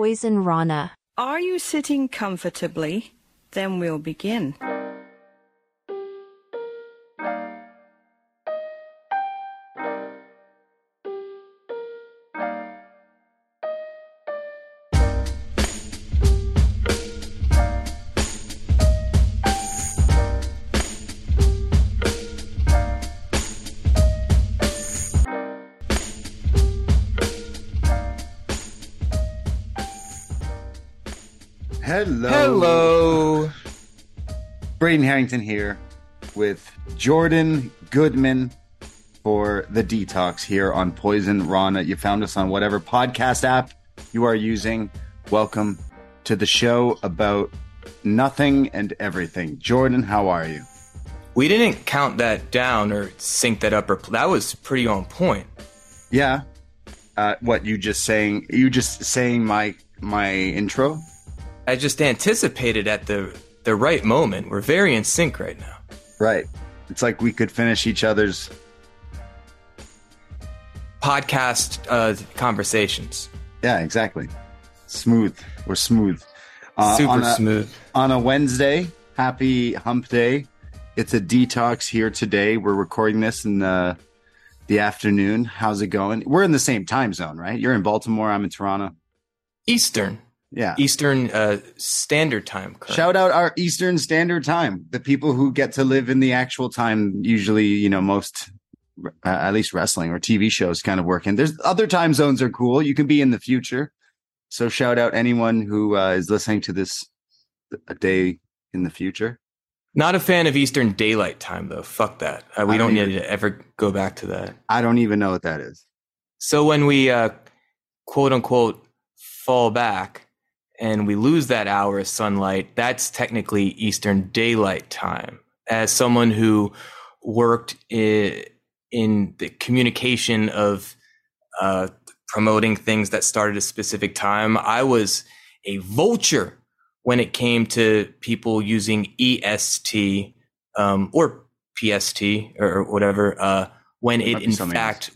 Poison Rana. Are you sitting comfortably? Then we'll begin. Braden Herrington here with Jordan Goodman for the detox here on Poison Rana. You found us on whatever podcast app you are using. Welcome to the show about nothing and everything. Jordan, how are you? We didn't count that down or sync that up, or that was pretty on point. Yeah. Uh, what you just saying? You just saying my my intro? I just anticipated at the the right moment. We're very in sync right now. Right. It's like we could finish each other's Podcast uh, conversations. Yeah, exactly. Smooth. We're smooth. Uh, Super on a, smooth. On a Wednesday, happy hump day. It's a detox here today. We're recording this in the the afternoon. How's it going? We're in the same time zone, right? You're in Baltimore. I'm in Toronto. Eastern. Yeah. Eastern uh, Standard Time. Current. Shout out our Eastern Standard Time. The people who get to live in the actual time, usually, you know, most, uh, at least wrestling or TV shows kind of working. There's other time zones are cool. You can be in the future. So shout out anyone who uh, is listening to this a day in the future. Not a fan of Eastern Daylight Time, though. Fuck that. Uh, we I don't don't need to ever go back to that. I don't even know what that is. So when we uh, quote unquote fall back and we lose that hour of sunlight, that's technically Eastern Daylight Time. As someone who worked in, in the communication of uh, promoting things that started a specific time, I was a vulture when it came to people using EST um, or PST or, whatever, uh, when it in fact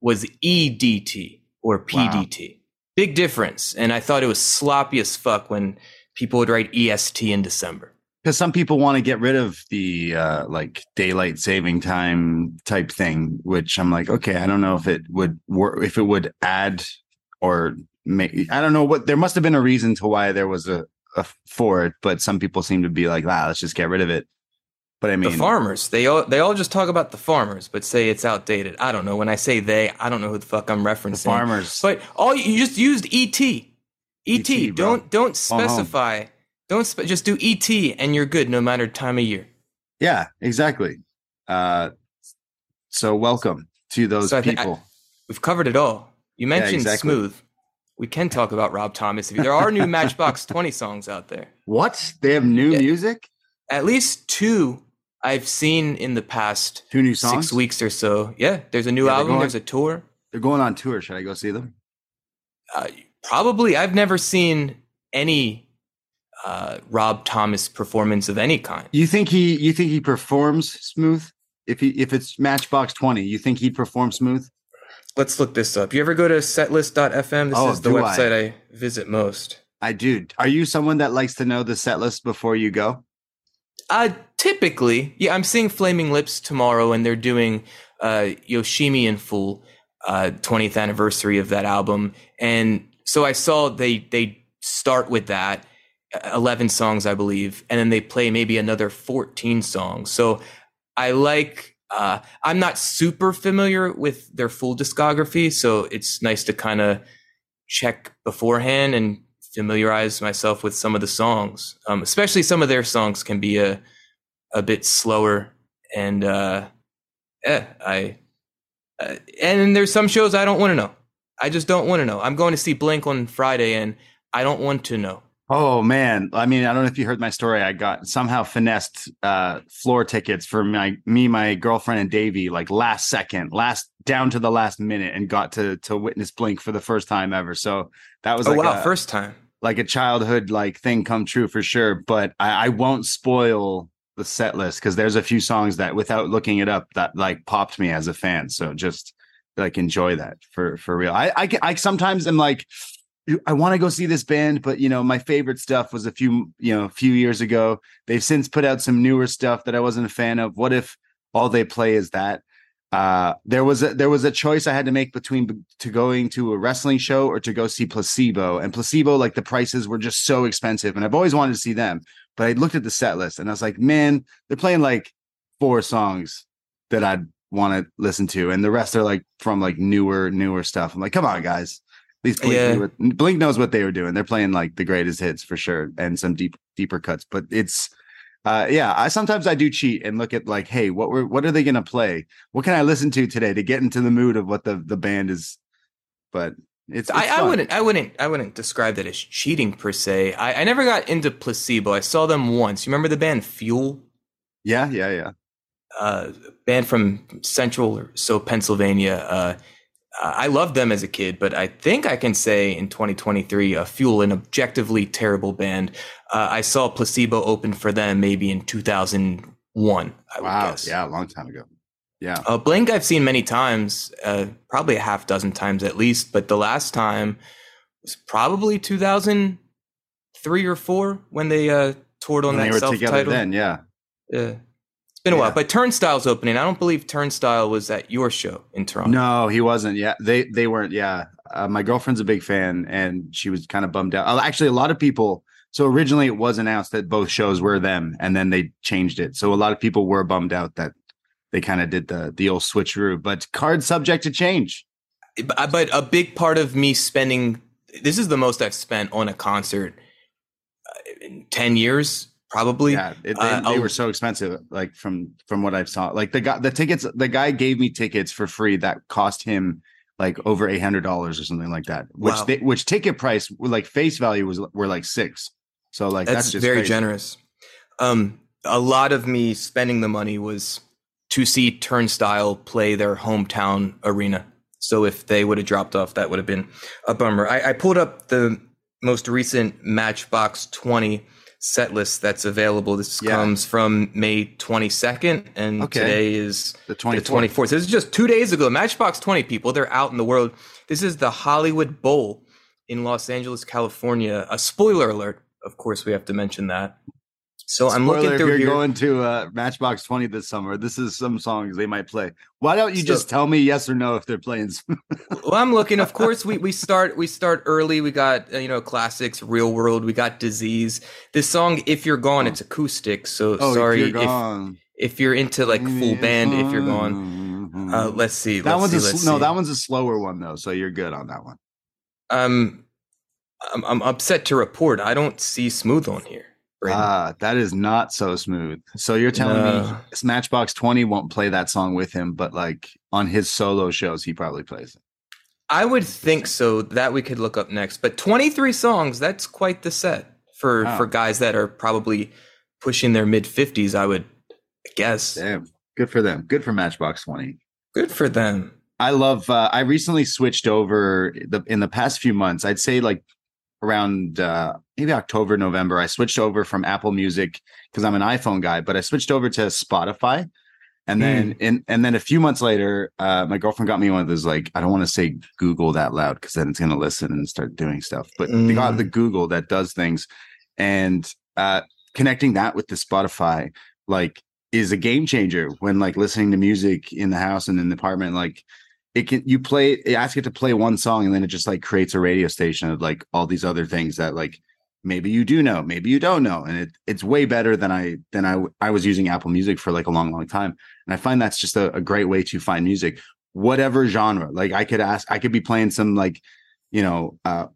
was EDT or PDT. Big difference. And I thought it was sloppy as fuck when people would write EST in December. Because some people want to get rid of the uh, like daylight saving time type thing, which I'm like, okay, I don't know if it would work, if it would add or make. I don't know what. There must have been a reason to why there was a, a for it, but some people seem to be like, ah, let's just get rid of it. But I mean, the farmers, they all they all just talk about the farmers, but say it's outdated. I don't know. When I say they, I don't know who the fuck I'm referencing. the farmers. But all you just used ET. ET. ET, don't don't specify. Don't spe- just do ET and you're good no matter time of year. yeah, exactly. Uh, so welcome to those So think I- people. We've covered it all. You mentioned exactly. smooth. We can talk about Rob Thomas. If you, there are new Matchbox 20 songs out there. what? They have new Yeah. music? At least two I've seen in the past Two new songs? six weeks or so. Yeah, there's a new Yeah, album. going- There's a tour. They're going on tour. Should I go see them? Uh, probably, I've never seen any uh, Rob Thomas performance of any kind. You think he? You think he performs smooth? If he if it's Matchbox Twenty, you think he'd perform smooth? Let's look this up. You ever go to setlist.fm? This Oh, is the do I? website I visit most. I do. Are you someone that likes to know the set list before you go? Uh, typically, yeah, I'm seeing Flaming Lips tomorrow, and they're doing uh, Yoshimi in full, uh, 20th anniversary of that album, and so I saw they they start with that, uh, 11 songs, I believe, and then they play maybe another 14 songs. So I like. Uh, I'm not super familiar with their full discography, so it's nice to kind of check beforehand and familiarize myself with some of the songs. Um, especially some of their songs can be a a bit slower, and uh, yeah, I uh, and there's some shows I don't want to know. I just don't want to know. I'm going to see Blink on Friday, and I don't want to know. Oh man! I mean, I don't know if you heard my story. I got somehow finessed uh, floor tickets for my me, my girlfriend, and Davey, like last second, last down to the last minute, and got to to witness Blink for the first time ever. So that was Oh like wow, a, first time. Like a childhood like thing come true for sure. But I, I won't spoil the set list because there's a few songs that without looking it up that like popped me as a fan. So just like enjoy that for for real. I I, I sometimes am like I want to go see this band, but you know, my favorite stuff was a few, you know, a few years ago. They've since put out some newer stuff that I wasn't a fan of. What if all they play is that? Uh, there was a there was a choice I had to make between to going to a wrestling show or to go see Placebo. And Placebo, like the prices were just so expensive, and I've always wanted to see them. But I looked at the set list and I was like, man, they're playing like four songs that I'd want to listen to, and the rest are like from like newer newer stuff. I'm like, come on, guys. These Blink, Yeah. knew Blink knows what they were doing. They're playing like the greatest hits for sure, and some deep deeper cuts. But it's uh yeah i sometimes i do cheat and look at like hey what were what are they gonna play what can i listen to today to get into the mood of what the the band is but it's, it's I, I wouldn't I wouldn't I wouldn't describe that as cheating per se. I, I never got into placebo. I saw them once. You remember the band Fuel? yeah yeah yeah Uh band from central or so Pennsylvania. Uh I loved them as a kid, but I think I can say in 2023, uh, Fuel, an objectively terrible band. Uh, I saw Placebo open for them maybe in 2001. I would wow yeah a long time ago yeah Uh, Blink I've seen many times, uh, probably a half dozen times at least, but the last time was probably 2003 or four when they uh, toured on When they that were self together title. then yeah Yeah. It's been a while, but Turnstile's opening. I don't believe Turnstile was at your show in Toronto. no he wasn't. Yeah they they weren't yeah. Uh, my girlfriend's a big fan and she was kind of bummed out. Uh, actually a lot of people so originally it was announced that both shows were them and then they changed it. So a lot of people were bummed out that they kind of did the the old switcheroo but card subject to change. But, a big part of me spending this is the most I've spent on a concert uh, in 10 years, probably. Yeah, it, they, Uh, they were so expensive. Like from from what I saw, like the guy, the tickets, the guy gave me tickets for free that cost him like over eight hundred dollars or something like that. Which Wow. they, which ticket price, like face value was were like six. So like that's, that's, just very crazy. generous. Um, a lot of me spending the money was to see Turnstile play their hometown arena. So if they would have dropped off, that would have been a bummer. I, I pulled up the most recent Matchbox 20 set list that's available. This Yeah. comes from May 22nd, and Okay. today is The the 24th. This is just two days ago. Matchbox 20 people, they're out in the world. This is the Hollywood Bowl in Los Angeles, California. A spoiler alert. Of course, we have to mention that. So I'm Spoiler, looking if through you're here. going to uh, Matchbox Twenty this summer, this is some songs they might play. Why don't you So- just tell me yes or no if they're playing? well, I'm looking. Of course, we we start we start early. We got uh, you know classics, Real World. We got Disease. This song, If You're Gone, it's acoustic. So oh, sorry if if, you're gone. if you're into like full band. If you're gone, uh, let's see. that let's one's see, a no. see. That one's a slower one though, so you're good on that one. Um, I'm, I'm upset to report I don't see Smooth on here. Brandon. Ah, that is not so smooth. So you're telling me No. Matchbox 20 won't play that song with him, but like on his solo shows, he probably plays it. I would think so. That we could look up next. But 23 songs, that's quite the set for Wow. for guys that are probably pushing their mid 50s, I would guess. Damn, good for them. Good for Matchbox 20. Good for them. I love. Uh, I recently switched over the in the past few months. I'd say like around uh, maybe October, November. I switched over from Apple Music because I'm an iPhone guy, but I switched over to Spotify. And then in and then a few months later, uh, my girlfriend got me one of those like I don't want to say Google that loud because then it's gonna listen and start doing stuff. But they got Mm. the Google that does things, and uh, connecting that with the Spotify like is a game changer when like listening to music in the house and in the apartment. Like it can you play it ask it to play one song and then it just like creates a radio station of like all these other things that like maybe you do know maybe you don't know. And it it's way better than i than i i was using apple music for like a long long time. And i find that's just a, a great way to find music. Whatever genre like i could ask i could be playing some like you know uh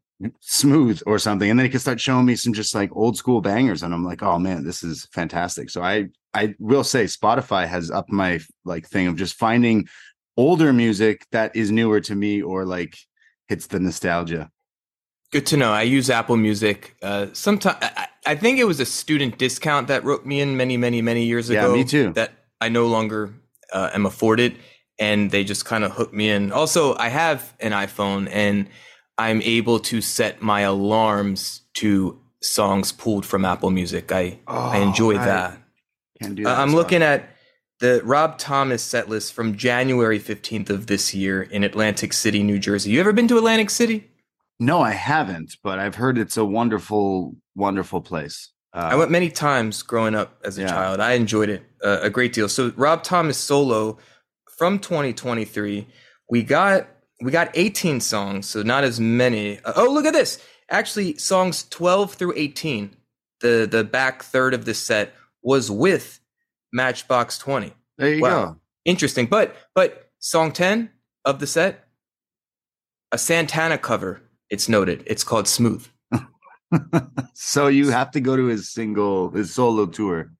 smooth or something and then it could start showing me some just like old school bangers and i'm like oh man this is fantastic. So i i will say spotify has up my like thing of just finding older music that is newer to me or like hits the nostalgia Good to know. I use Apple Music. Uh, sometimes I, I think it was a student discount that wrote me in many, many, many years ago. Yeah, me too. That I no longer uh, am afforded, and they just kind of hooked me in. Also, I have an iPhone, and I'm able to set my alarms to songs pulled from Apple Music. I I enjoy Oh, right. that. Can't do Uh, I'm looking at the Rob Thomas set list from January 15th of this year in Atlantic City, New Jersey. You ever been to Atlantic City? No, I haven't, but I've heard it's a wonderful, wonderful place. Uh, I went many times growing up as a Yeah. child. I enjoyed it uh, a great deal. So Rob Thomas solo from 2023, we got we got 18 songs, so not as many. Uh, oh, look at this! Actually, songs 12 through 18, the the back third of the set was with Matchbox 20. there you Wow. Interesting, but but song 10 of the set, a Santana cover. It's noted. It's called Smooth. so you have to go to his single, his solo tour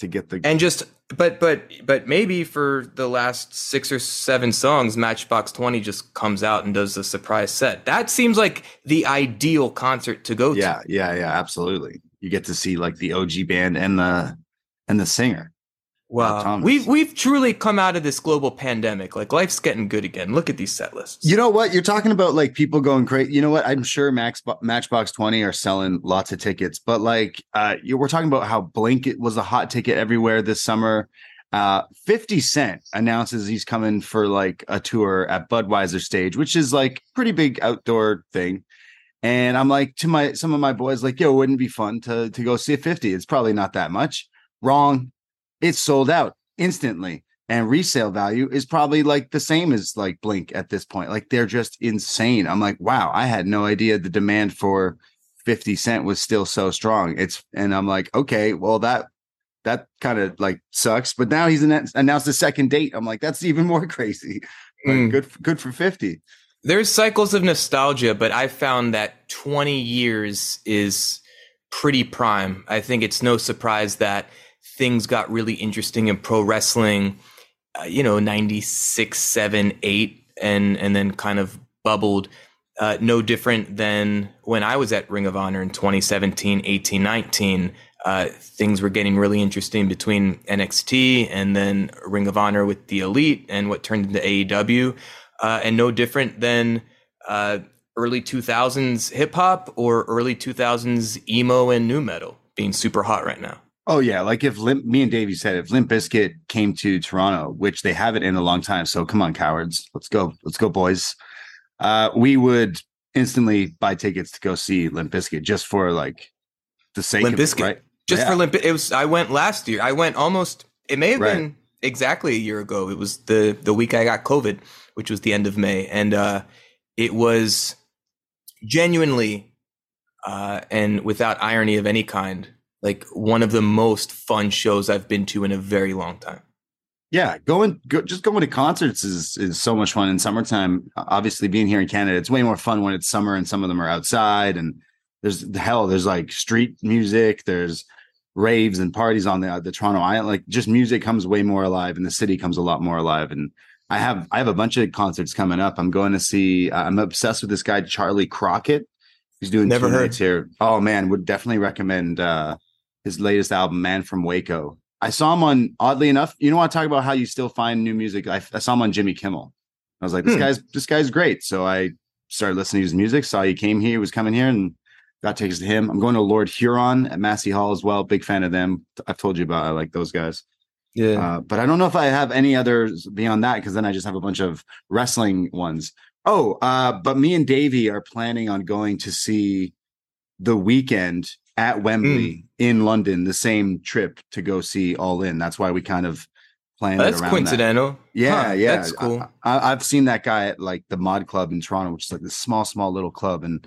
to get the. and just but but but maybe for the last six or seven songs matchbox 20 just comes out and does a surprise set that seems like the ideal concert to go to. yeah, yeah, yeah, absolutely. You get to see like the OG band and the and the singer. Wow we've we've truly come out of this global pandemic like life's getting good again look at these set lists You know what? You're talking about like people going crazy. You know what? I'm sure Max Matchbox 20 are selling lots of tickets, but like uh you we're talking about how Blink it was a hot ticket everywhere this summer. Uh 50 Cent announces he's coming for like a tour at Budweiser stage, which is like pretty big outdoor thing. And I'm like to my some of my boys like, "Yo, wouldn't it be fun to to go see a 50? It's probably not that much." Wrong. It's sold out instantly and resale value is probably like the same as like Blink at this point. Like they're just insane. I'm like, wow, I had no idea the demand for 50 Cent was still so strong. It's and I'm like, okay, well that that kind of like sucks. But now he's announced a second date. I'm like, that's even more crazy. Mm. good good for 50. there's cycles of nostalgia but i found that 20 years is pretty prime i think it's no surprise that things got really interesting in pro wrestling uh, you know 96 7 8 and and then kind of bubbled uh, no different than when i was at ring of honor in 2017 18 19 uh, things were getting really interesting between nxt and then ring of honor with the elite and what turned into aew uh, and no different than uh, early 2000s hip hop or early 2000s emo and new metal being super hot right now Oh yeah, like if Limp, me and Davey said if Limp Bizkit came to Toronto, which they haven't in a long time, so come on, cowards, let's go, let's go, boys. Uh, we would instantly buy tickets to go see Limp Bizkit just for like the sake Limp of it, right? just Yeah. for Limp. It was I went last year. I went almost. It may have Right. been exactly a year ago. It was the the week I got COVID, which was the end of May, and uh, it was genuinely uh, and without irony of any kind, like one of the most fun shows I've been to in a very long time. Yeah, going go, just going to concerts is is so much fun in summertime. Obviously, being here in Canada, it's way more fun when it's summer and some of them are outside. And there's hell, there's like street music, there's raves and parties on the the Toronto Island. Like just music comes way more alive, and the city comes a lot more alive. And I have I have a bunch of concerts coming up. I'm going to see. uh, I'm obsessed with this guy Charley Crockett. He's doing Never two heard. nights here. Oh man, would definitely recommend uh his latest album, Man from Waco. I saw him on oddly enough. You know, I talk about how you still find new music. I, I saw him on Jimmy Kimmel. I was like, this Hmm. guy's this guy's great. So I started listening to his music. Saw he came here, was coming here, and got tickets to him. I'm going to Lord Huron at Massey Hall as well. Big fan of them. I've told you about. I like those guys. Yeah. Uh, but I don't know if I have any others beyond that because then I just have a bunch of wrestling ones. Oh, uh, but me and Davey are planning on going to see the Weeknd at Wembley in London, the same trip to go see All In. That's why we kind of planned it That's around that. coincidental. Yeah, Huh, yeah, That's cool. I, I've seen that guy at like the Mod Club in Toronto, which is like this small, small little club, and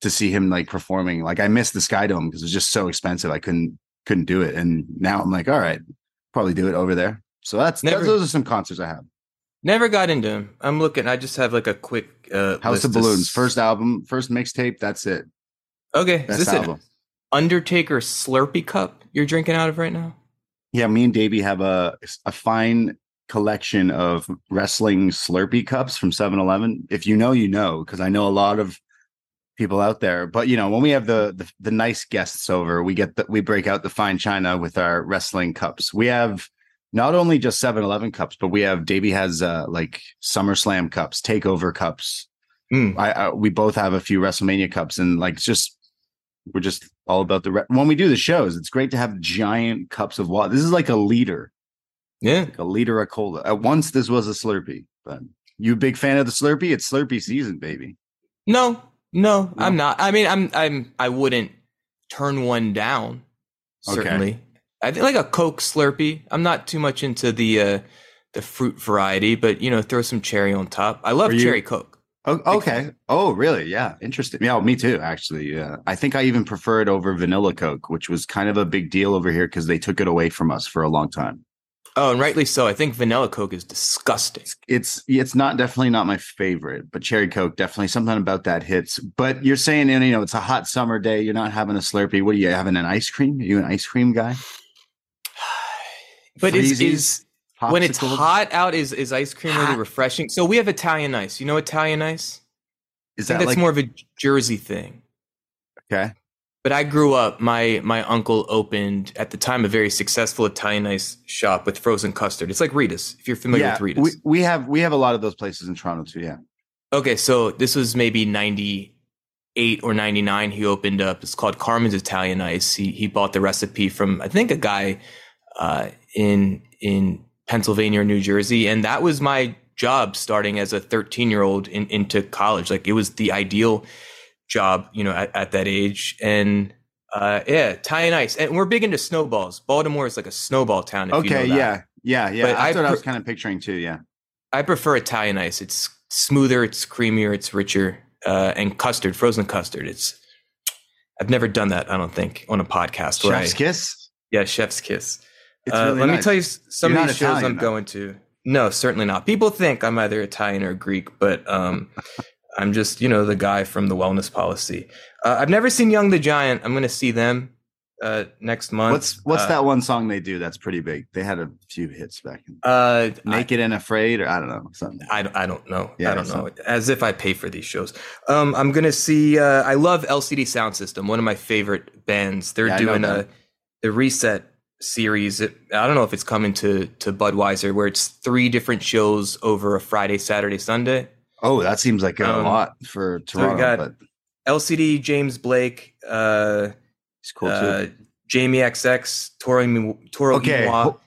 to see him like performing, like I missed the Sky Dome because it was just so expensive. I couldn't couldn't do it, and now I'm like, all right, probably do it over there. So that's, that's those are some concerts I have. Never got into him. I'm looking. I just have like a quick uh, House of Balloons, first album, first mixtape. That's it. Okay, is Best this album. an Undertaker Slurpee cup you're drinking out of right now? Yeah, me and Davey have a a fine collection of wrestling Slurpee cups from 7-Eleven. If you know, you know, because I know a lot of people out there. But you know, when we have the, the the nice guests over, we get the we break out the fine china with our wrestling cups. We have not only just 7-Eleven cups, but we have Davey has uh like SummerSlam cups, takeover cups. Mm. I, I we both have a few WrestleMania cups, and like just we're just all about the re- when we do the shows. It's great to have giant cups of water. This is like a liter, Yeah. like a liter of cola. At once, this was a Slurpee, but you a big fan of the Slurpee? It's Slurpee season, baby. No, No, I'm not. I mean, I'm I'm I wouldn't turn one down. Okay. Certainly, I think like a Coke Slurpee. I'm not too much into the uh the fruit variety, but you know, throw some cherry on top. I love you- cherry Coke. Oh, okay. Oh, really? Yeah. Interesting. Yeah, me too, actually. Yeah. I think I even prefer it over vanilla Coke, which was kind of a big deal over here because they took it away from us for a long time. Oh, and rightly so. I think vanilla Coke is disgusting. It's it's not definitely not my favorite, but cherry Coke definitely something about that hits. But you're saying you know it's a hot summer day, you're not having a Slurpee. What are you having? An ice cream? Are you an ice cream guy? But is Freezies, is when it's hot out is is ice cream really Hot. refreshing? So we have Italian ice. You know Italian ice? Is that that's like more of a Jersey thing. okay? But I grew up. My my uncle opened at the time a very successful Italian ice shop with frozen custard. It's like Rita's. If you're familiar Yeah, with Rita's. we, we have we have a lot of those places in Toronto too. Yeah. okay, so this was maybe ninety eight or ninety nine. He opened up. It's called Carmen's Italian Ice. He he bought the recipe from I think a guy uh, in in Pennsylvania or New Jersey, and that was my job starting as a thirteen year old in, into college. Like it was the ideal job, you know, at, at that age. And uh, yeah, Italian ice, and we're big into snowballs. Baltimore is like a snowball town. If you know Okay. yeah. Yeah. Yeah. But That's I what I was kind of picturing too. Yeah. I prefer Italian ice. It's smoother, it's creamier, it's richer, uh, and custard, frozen custard. It's I've never done that. I don't think on a podcast. Chef's I- kiss. yeah, chef's kiss. Uh, really let me tell you some You're of these shows Italian, I'm though. going to. No, certainly not. People think I'm either Italian or Greek, but um, I'm just you know the guy from the Wellness Policy. Uh, I've never seen Young the Giant. I'm going to see them uh, next month. What's what's Uh, that one song they do that's pretty big? They had a few hits back in Uh, I- Naked and Afraid, or I don't know something. I, don't- I don't know. Yeah, I don't know. As if I pay for these shows. Um, I'm gonna see. Uh, I love LCD Sound System. One of my favorite bands. They're Yeah, doing a the Reset series. I don't know if it's coming to to Budweiser, where it's three different shows over a Friday, Saturday, Sunday. Oh, that seems like a Um, lot for we Toronto, got but LCD James Blake, uh, it's cool uh, too. Jamie XX, Toro Toro Okay.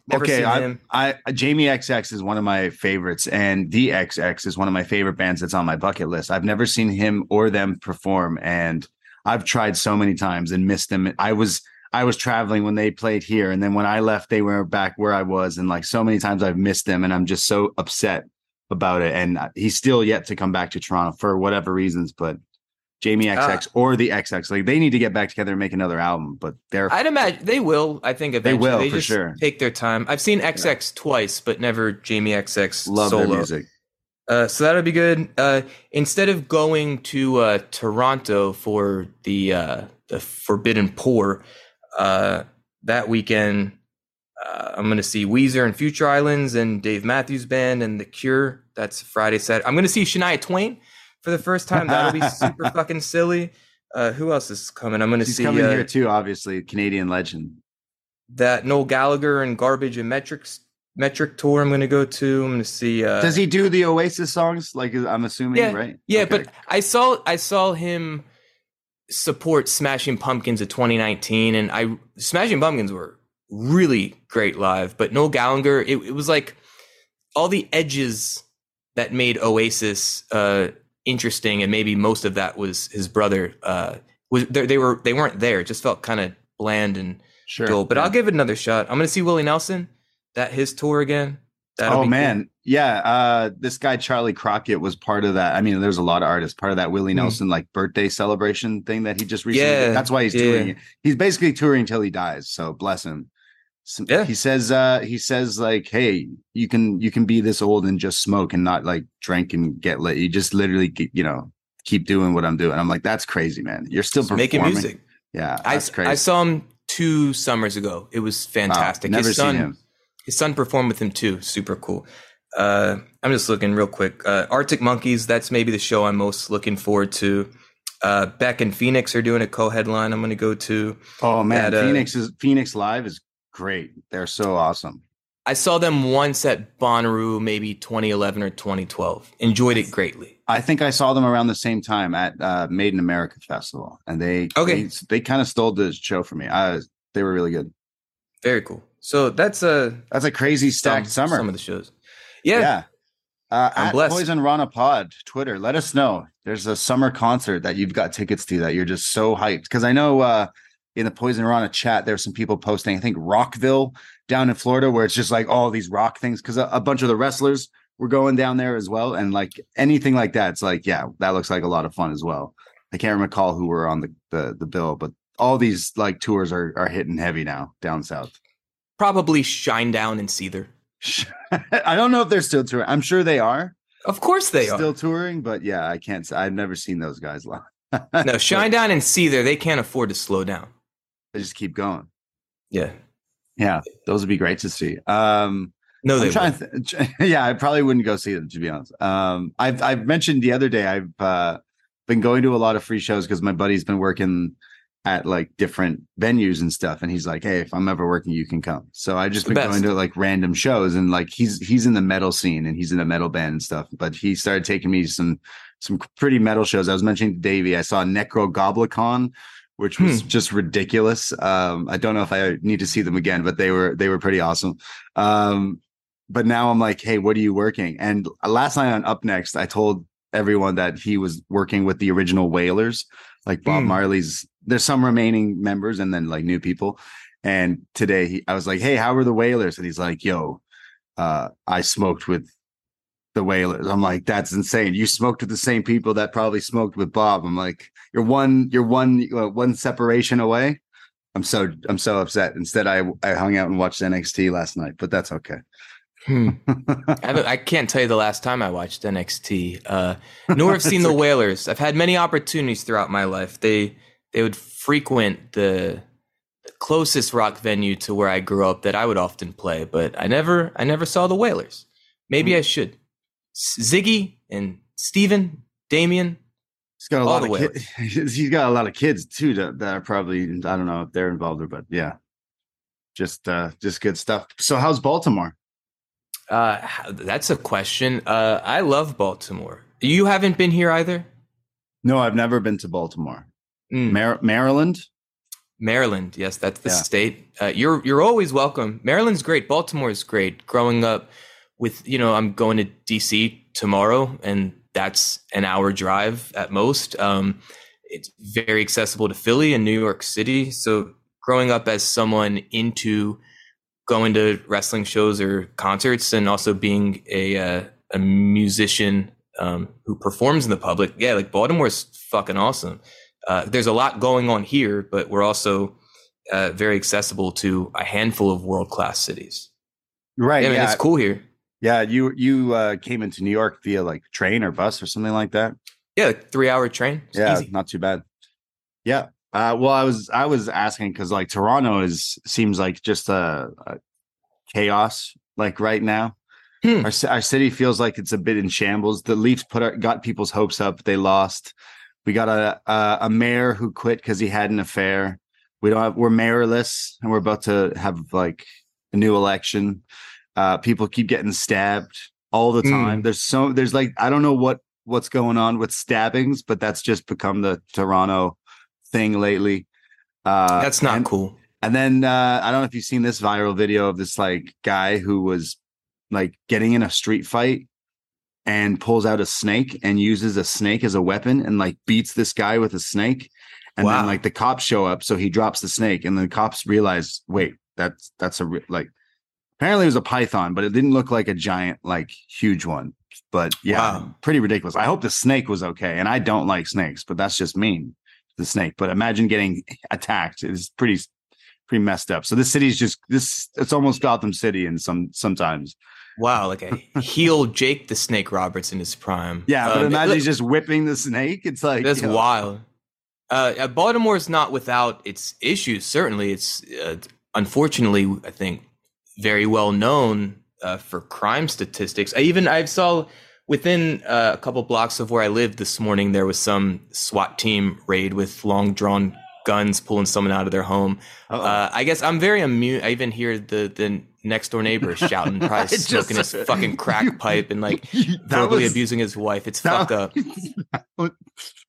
Never okay. seen I, him. I Jamie XX is one of my favorites, and the XX is one of my favorite bands that's on my bucket list. I've never seen him or them perform, and I've tried so many times and missed them. I was I was traveling when they played here, and then when I left, they were back where I was, and like so many times I've missed them, and I'm just so upset about it. And he's still yet to come back to Toronto for whatever reasons, but. Jamie XX or the XX, like they need to get back together and make another album, but they're I'd imagine they will. I think eventually will, they for just sure. take their time. I've seen XX twice, but never Jamie XX love solo. music. Uh, so that'll be good. Uh, instead of going to uh, Toronto for the uh, the Forbidden Pour uh, that weekend, uh, I'm going to see Weezer and Future Islands and Dave Matthews Band and The Cure. That's Friday, Saturday. I'm going to see Shania Twain for the first time. That'll be super fucking silly. Uh, who else is coming? I'm going to see coming uh, here too, obviously. Canadian legend. that Noel Gallagher and Garbage and Metrics Metric tour. I'm going to go to. I'm going to see. Uh, Does he do the Oasis songs? Like I'm assuming, Yeah, right? Yeah, Okay. but I saw I saw him support Smashing Pumpkins of 2019, and I Smashing Pumpkins were really great live. But Noel Gallagher, it, it was like all the edges that made Oasis uh, interesting, and maybe most of that was his brother. Uh, was they, they were they weren't there. It just felt kind of bland and sure. dull. But yeah. I'll give it another shot. I'm going to see Willie Nelson. That his tour again. That'll oh be cool. man, yeah. Uh, this guy Charley Crockett was part of that. I mean, there's a lot of artists part of that Willie Hmm. Nelson like birthday celebration thing that he just recently. Yeah, did. That's why he's yeah. touring. He's basically touring until he dies. So bless him. So Yeah. He says. Uh, he says like, hey, you can you can be this old and just smoke and not like drink and get lit. You just literally, you know, keep doing what I'm doing. I'm like, that's crazy, man. You're still making music. Yeah, I, crazy. I saw him two summers ago. It was Wow, fantastic. never his seen son, him. His son performed with him too. Super cool. Uh, I'm just looking real quick. Uh, Arctic Monkeys. That's maybe the show I'm most looking forward to. Uh, Beck and Phoenix are doing a co-headline. I'm going to go to. Oh man, that, uh, Phoenix is Phoenix Live is great. They're so awesome. I saw them once at Bonnaroo, maybe 2011 or 2012. Enjoyed it greatly. I think I saw them around the same time at uh, Made in America Festival, and they Okay. they, they kind of stole the show for me. I, they were really good. Very cool. So that's a That's a crazy stacked summer. Some of the shows. Yeah. yeah. Uh, I'm at blessed. Poison Rana Pod Twitter. Let us know. there's a summer concert that you've got tickets to that you're just so hyped because I know uh, in the Poison Rana chat there's some people posting I think Rockville down in Florida where it's just like all these rock things because a, a bunch of the wrestlers were going down there as well and like anything like that it's like yeah that looks like a lot of fun as well. I can't recall who were on the the, the bill but all these like tours are are hitting heavy now down south. Probably Shinedown and Seether. I don't know if they're still touring. I'm sure they are. Of course they still are. Still touring, but yeah, I can't. I've never seen those guys live. No, Shinedown and Seether, they can't afford to slow down. They just keep going. Yeah. Yeah, those would be great to see. Um, No, they trying. th- yeah, I probably wouldn't go see them to be honest. Um, I've I've mentioned the other day I've uh, been going to a lot of free shows because my buddy's been working at like different venues and stuff, and he's like, "Hey, if I'm ever working, you can come." So I just been best. going to like random shows, and like he's he's in the metal scene and he's in a metal band and stuff. But he started taking me some some pretty metal shows. I was mentioning to Davey, I saw Nekrogoblikon, which was Hmm. just ridiculous. Um, I don't know if I need to see them again, but they were they were pretty awesome. Um, but now I'm like, hey, what are you working? And last night on Up Next, I told everyone that he was working with the original Wailers, like Bob Hmm. Marley's. There's some remaining members and then like new people. And today he, I was like, hey, how are the Wailers? And he's like, yo, uh, I smoked with the Wailers. I'm like, that's insane. You smoked with the same people that probably smoked with Bob. I'm like, you're one, you're one, uh, one separation away. I'm so, I'm so upset. Instead, I, I hung out and watched NXT last night, but that's okay. Hmm. I, I can't tell you the last time I watched NXT. Uh, nor have seen the Wailers. I've had many opportunities throughout my life. They they would frequent the, closest rock venue to where I grew up that I would often play, but I never I never saw the Wailers. Maybe Hmm. I should. Ziggy and Steven, Damian. He's got a lot of kids. He's got a lot of kids too that, that are probably I don't know if they're involved or but yeah. Just uh just good stuff. So how's Baltimore? Uh, that's a question. Uh, I love Baltimore. You haven't been here either. No, I've never been to Baltimore. Mm. Mar- Maryland? Maryland, yes, that's the Yeah. state. Uh, you're you're always welcome. Maryland's great. Baltimore is great. Growing up with you know, I'm going to DC tomorrow, and that's an hour drive at most. Um, it's very accessible to Philly and New York City. So growing up as someone into going to wrestling shows or concerts, and also being a uh, a musician um, who performs in the public, yeah, like Baltimore's fucking awesome uh, there's a lot going on here, but we're also uh, very accessible to a handful of world class cities. Right. I mean, yeah. it's cool here. Yeah, you you uh came into New York via like train or bus or something like that. Yeah, like three hour train. It's yeah, easy. not too bad. Yeah. Uh well I was I was asking cuz like Toronto is seems like just a, a chaos like right now. Hmm. Our our city feels like it's a bit in shambles. The Leafs put our, got people's hopes up, they lost. We got a a, a mayor who quit cuz he had an affair. We don't have we're mayorless and we're about to have like a new election. Uh people keep getting stabbed all the Hmm. time. There's so there's like I don't know what what's going on with stabbings, but that's just become the Toronto thing lately. Uh That's not and- cool. and then uh, I don't know if you've seen this viral video of this like guy who was like getting in a street fight and pulls out a snake and uses a snake as a weapon and like beats this guy with a snake. And Wow. then like the cops show up, so he drops the snake, and the cops realize, wait, that's that's a re- like apparently it was a python, but it didn't look like a giant, like huge one. But yeah, Wow. pretty ridiculous. I hope the snake was okay. And I don't like snakes, but that's just mean the snake. But imagine getting attacked. It's pretty pretty messed up. So this city's just this it's almost Gotham City and some sometimes. Wow, like a heel Jake the Snake Roberts in his prime. Yeah, but Um, imagine he's just whipping the snake. It's like that's you know, wild. Uh, uh, Baltimore's not without its issues. Certainly, it's uh, unfortunately, I think, very well known uh, for crime statistics. I even I saw within uh, a couple blocks of where I lived this morning, there was some SWAT team raid with long drawn guns pulling someone out of their home. Uh, I guess I'm very immune. I even hear the the next door neighbor shouting, probably just- smoking his fucking crack you- pipe and like verbally was abusing his wife. It's that fucked up.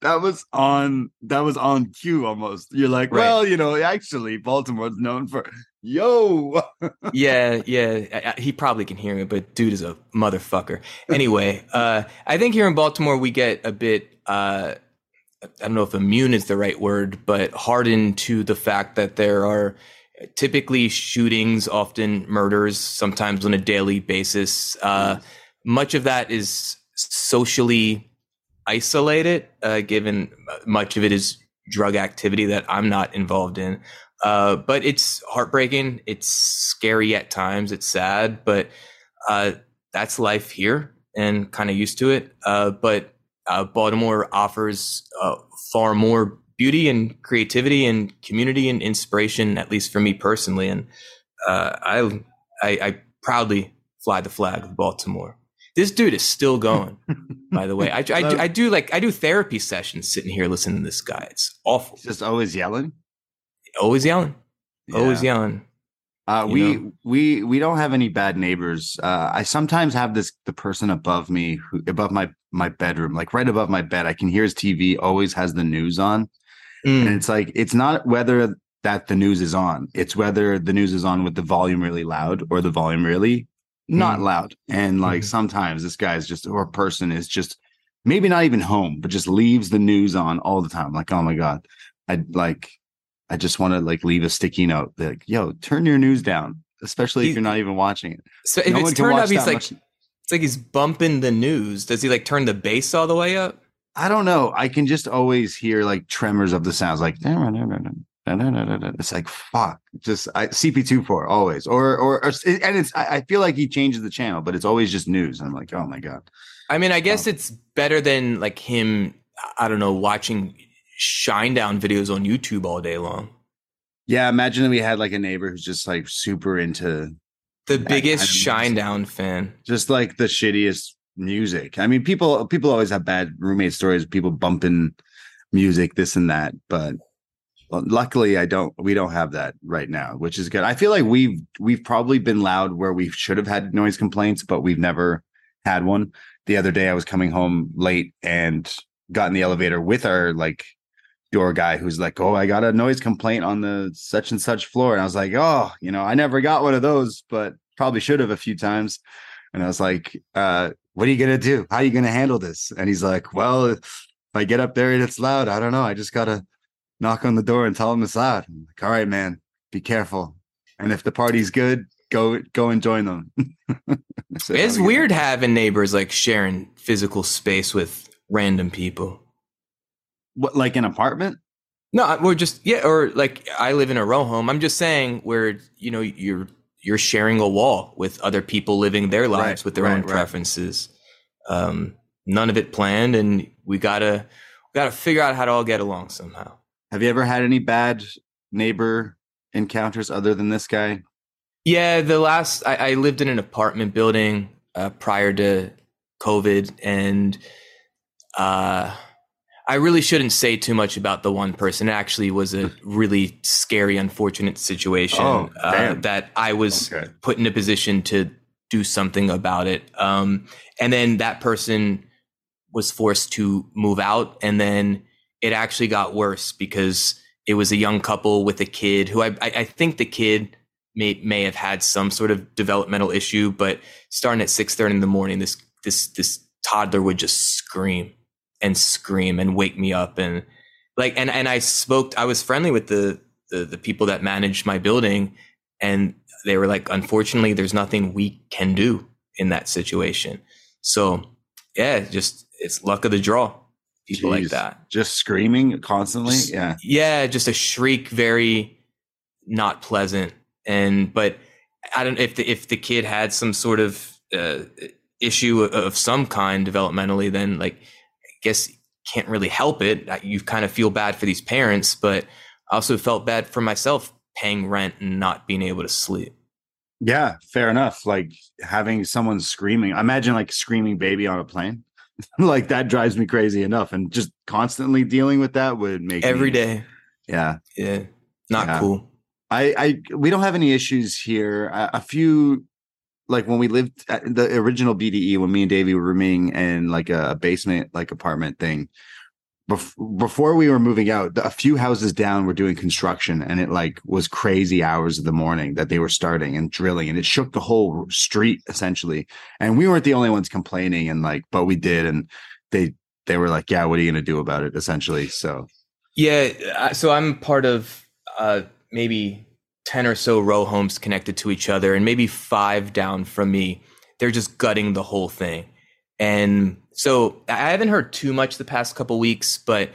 that was on that was on cue almost. You're like, Right. well, you know, actually, Baltimore's known for Yo. yeah, yeah. I, I, he probably can hear me, but dude is a motherfucker. Anyway, uh, I think here in Baltimore we get a bit. Uh, I don't know if immune is the right word, but hardened to the fact that there are typically shootings, often murders, sometimes on a daily basis. Uh, much of that is socially isolated, uh, given much of it is drug activity that I'm not involved in. Uh, but it's heartbreaking. It's scary at times. It's sad, but uh, that's life here and kind of used to it. Uh, but uh, Baltimore offers far more beauty and creativity and community and inspiration, at least for me personally. And uh, I, I, I proudly fly the flag of Baltimore. This dude is still going. by the way, I, I, I, do like I do therapy sessions sitting here listening to this guy. It's awful. He's just always yelling always yelling, yeah. always yelling. Uh, we know? we we don't have any bad neighbors. Uh, I sometimes have this the person above me who above my my bedroom, like right above my bed. I can hear his TV. Always has the news on, mm. and it's like it's not whether that the news is on. It's whether the news is on with the volume really loud or the volume really not mm. loud. And like mm. sometimes this guy is just or person is just maybe not even home, but just leaves the news on all the time. Like oh my god, I like I just want to like leave a sticky note like, yo, turn your news down, especially he, if you're not even watching it. So if no it's turned up, he's like, much. it's like he's bumping the news. Does he like turn the bass all the way up? I don't know. I can just always hear like tremors of the sounds, like it's like fuck. Just I, CP24 always, or, or, or and it's I, I, feel like he changes the channel, but it's always just news. I'm like, oh my god. I mean, I guess um, it's better than like him. I don't know, watching Shinedown videos on YouTube all day long. Yeah, imagine that we had like a neighbor who's just like super into the biggest Shinedown fan. Just like the shittiest music. I mean, people people always have bad roommate stories, people bumping music, this and that, but luckily I don't we don't have that right now, which is good. I feel like we've we've probably been loud where we should have had noise complaints, but we've never had one. The other day I was coming home late and got in the elevator with our like door guy who's like, "Oh, I got a noise complaint on the such and such floor," and I was like, "Oh, you know, I never got one of those, but probably should have a few times." And I was like, uh, "What are you gonna do? How are you gonna handle this?" And he's like, "Well, if I get up there and it's loud, I don't know. I just gotta knock on the door and tell him it's loud." I'm like, "All right, man, be careful. And if the party's good, go go and join them." so, it's weird having neighbors like sharing physical space with random people. What, like an apartment? No, we're just yeah, or like I live in a row home. I'm just saying where you know you're you're sharing a wall with other people living their lives right, with their right, own right. preferences. Um, none of it planned, and we gotta we gotta figure out how to all get along somehow. Have you ever had any bad neighbor encounters other than this guy? Yeah, the last I, I lived in an apartment building uh, prior to COVID, and uh, I really shouldn't say too much about the one person. It actually was a really scary, unfortunate situation oh, uh, that I was okay. put in a position to do something about it. Um, and then that person was forced to move out. And then it actually got worse because it was a young couple with a kid who I, I think the kid may, may have had some sort of developmental issue, but starting at 6.30 in the morning, this, this, this toddler would just scream and scream and wake me up and like and and I spoke I was friendly with the the, the people that managed my building and they were like unfortunately there's nothing we can do in that situation. So yeah, just it's luck of the draw. People Jeez. like that. Just screaming constantly. Just, yeah. Yeah, just a shriek very not pleasant. And but I don't if the if the kid had some sort of uh, issue of some kind developmentally, then like guess can't really help it. You kind of feel bad for these parents, but I also felt bad for myself paying rent and not being able to sleep. Yeah, fair enough. Like having someone screaming. Imagine like screaming baby on a plane. like that drives me crazy enough. And just constantly dealing with that would make every me, day. Yeah. Yeah. Not yeah. cool. I, I, we don't have any issues here. A, a few like when we lived at the original BDE when me and Davey were rooming in like a basement like apartment thing, bef- before we were moving out, a few houses down were doing construction, and it like was crazy hours of the morning that they were starting and drilling, and it shook the whole street essentially. And we weren't the only ones complaining, and like, but we did, and they they were like, "Yeah, what are you gonna do about it?" Essentially, so yeah. So I'm part of uh, maybe ten or so row homes connected to each other, and maybe five down from me. They're just gutting the whole thing, and so I haven't heard too much the past couple weeks, but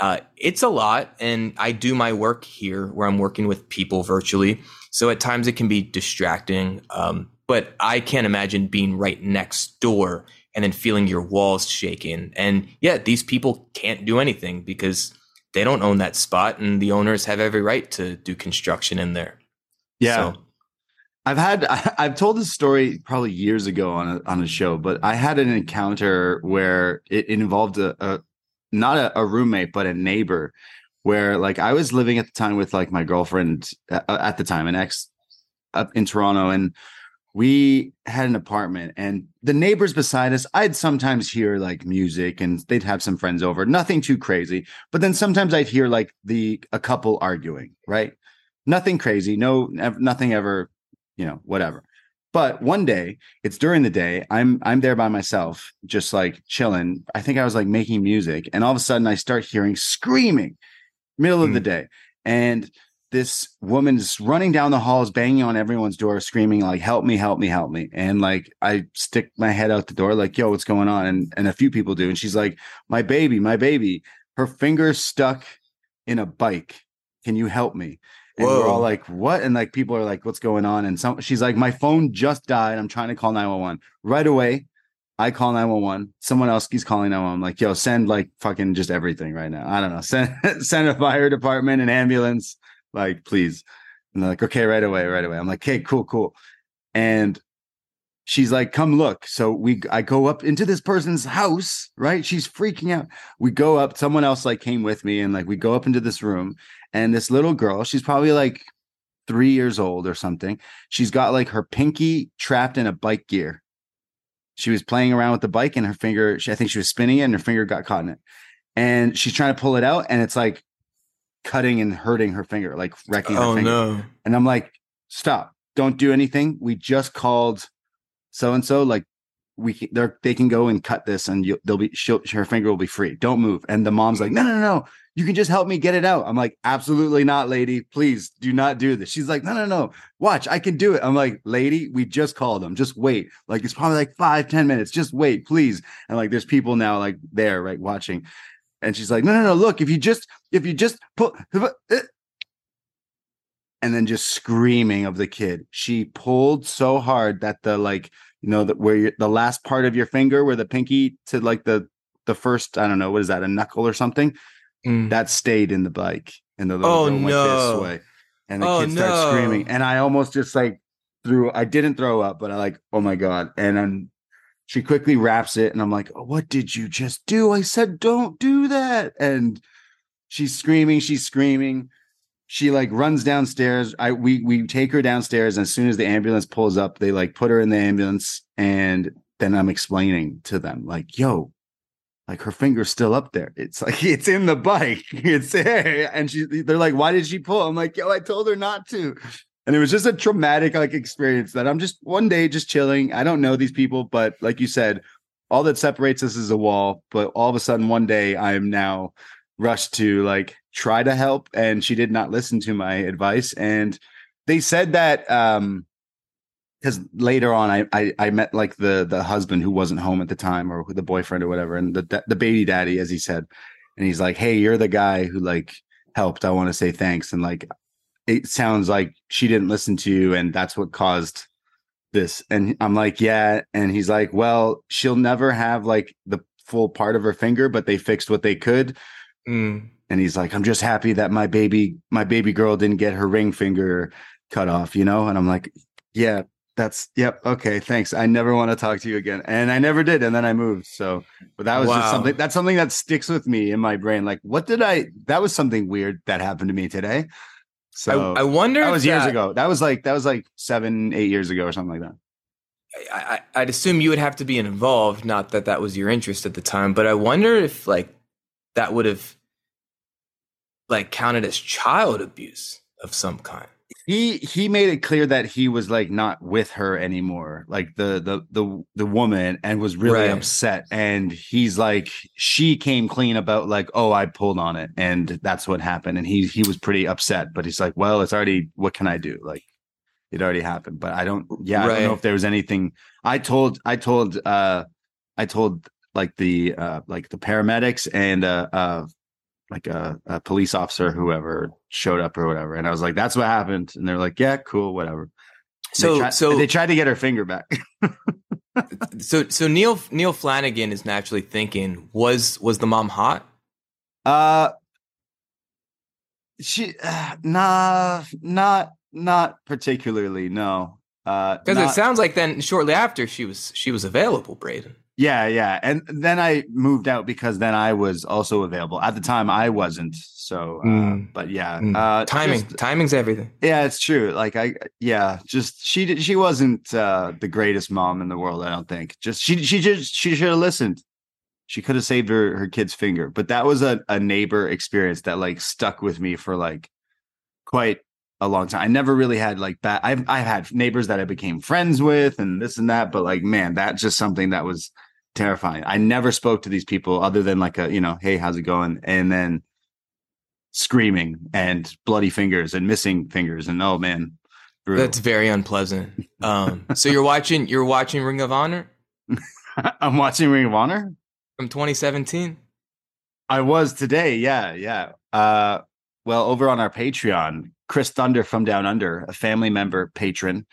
uh, it's a lot. And I do my work here where I'm working with people virtually. So at times it can be distracting. Um, but I can't imagine being right next door and then feeling your walls shaking. And yeah, these people can't do anything because they don't own that spot and the owners have every right to do construction in there. Yeah. So, I've had I've told this story probably years ago on a on a show, but I had an encounter where it involved a, a not a, a, roommate but a neighbor, where like I was living at the time with like my girlfriend uh, at the time, an ex up in Toronto, and we had an apartment and the neighbors beside us i'd sometimes hear like music and they'd have some friends over nothing too crazy but then sometimes i'd hear like the a couple arguing right nothing crazy no nothing ever you know, whatever. But one day, it's during the day, I'm I'm there by myself, just like chilling. I think I was like making music, and all of a sudden I start hearing screaming, middle mm. of the hmm. day. And this woman's running down the halls, banging on everyone's door, screaming, like, help me, help me, help me. And like I stick my head out the door, like, yo, what's going on? And and a few people do. And she's like, My baby, my baby. Her finger's stuck in a bike. Can you help me? And Whoa. we're all like, what? And like people are like, what's going on? And some she's like, my phone just died. I'm trying to call 911. Right away, I call 911. Someone else keeps calling 911. I'm like, yo, send like fucking just everything right now. I don't know. Send send a fire department, an ambulance, like, please. And they're like, okay, right away, right away. I'm like, okay, cool, cool. And she's like, come look. So we I go up into this person's house, right? She's freaking out. We go up, someone else like came with me, and like we go up into this room and this little girl, she's probably like three years old or something. She's got like her pinky trapped in a bike gear. She was playing around with the bike and her finger, she, I think she was spinning it and her finger got caught in it. And she's trying to pull it out and it's like cutting and hurting her finger, like wrecking her oh, finger. No. And I'm like, stop, don't do anything. We just called so and so, like we can, they can go and cut this and you, they'll be her finger will be free. Don't move. And the mom's like, no, no, no, you can just help me get it out. I'm like, absolutely not, lady. Please do not do this. She's like, no, no, no. Watch, I can do it. I'm like, lady, we just called them. Just wait. Like it's probably like five, ten minutes. Just wait, please. And like there's people now like there, right, watching. And she's like, no, no, no. Look, if you just, if you just put and then just screaming of the kid. She pulled so hard that the like, you know, that where the last part of your finger, where the pinky to like the the first, I don't know, what is that, a knuckle or something? Mm. That stayed in the bike, and the little oh, girl no. went this way, and the oh, kid starts no. screaming, and I almost just like threw. I didn't throw up, but I like, oh my god, and then she quickly wraps it, and I'm like, oh, what did you just do? I said, don't do that, and she's screaming, she's screaming. She like runs downstairs. I we we take her downstairs, and as soon as the ambulance pulls up, they like put her in the ambulance, and then I'm explaining to them like, yo, like her finger's still up there. It's like it's in the bike. It's there. And she they're like, why did she pull? I'm like, yo, I told her not to. And it was just a traumatic like experience that I'm just one day just chilling. I don't know these people, but like you said, all that separates us is a wall. But all of a sudden one day I am now rushed to like try to help. And she did not listen to my advice. And they said that um because later on I, I, I met like the the husband who wasn't home at the time or the boyfriend or whatever and the the baby daddy as he said and he's like hey you're the guy who like helped i want to say thanks and like it sounds like she didn't listen to you and that's what caused this and i'm like yeah and he's like well she'll never have like the full part of her finger but they fixed what they could mm. and he's like i'm just happy that my baby my baby girl didn't get her ring finger cut off you know and i'm like yeah that's yep. Okay, thanks. I never want to talk to you again, and I never did, and then I moved. So, but that was wow. just something. That's something that sticks with me in my brain. Like, what did I? That was something weird that happened to me today. So I, I wonder. That was years that, ago. That was like that was like seven, eight years ago, or something like that. I, I'd assume you would have to be involved. Not that that was your interest at the time, but I wonder if like that would have like counted as child abuse of some kind. He he made it clear that he was like not with her anymore like the the the the woman and was really Right. upset and he's like she came clean about like oh i pulled on it and that's what happened and he he was pretty upset but he's like well it's already what can i do like it already happened but i don't yeah i don't know if there was anything i told i told uh i told like the uh like the paramedics and uh uh like a, a police officer whoever showed up or whatever. And i was like that's what happened. And they're like yeah cool whatever. So they tried, so they tried to get her finger back. So so Neil Neil Flanagan is naturally thinking was was the mom hot? uh she uh, nah not not particularly no. Uh Because it sounds like then shortly after she was she was available, Braden. Yeah yeah and then i moved out because then i was also available at the time i wasn't so uh, Mm. but yeah Mm. uh Timing, just- timing's everything. Yeah, it's true. Like I, yeah, just she did. She wasn't uh, the greatest mom in the world. I don't think. Just she, she just she should have listened. She could have saved her her kid's finger. But that was a a neighbor experience that like stuck with me for like quite a long time. I never really had like bad. I've I've had neighbors that I became friends with and this and that. But like, man, that's just something that was terrifying. I never spoke to these people other than like a you know, hey, how's it going? And then screaming and bloody fingers and missing fingers and oh man brutal. That's very unpleasant. Um, so you're watching you're watching Ring of Honor i'm watching ring of honor from 2017. i was today yeah yeah uh well over on our patreon chris thunder from down under a family member patron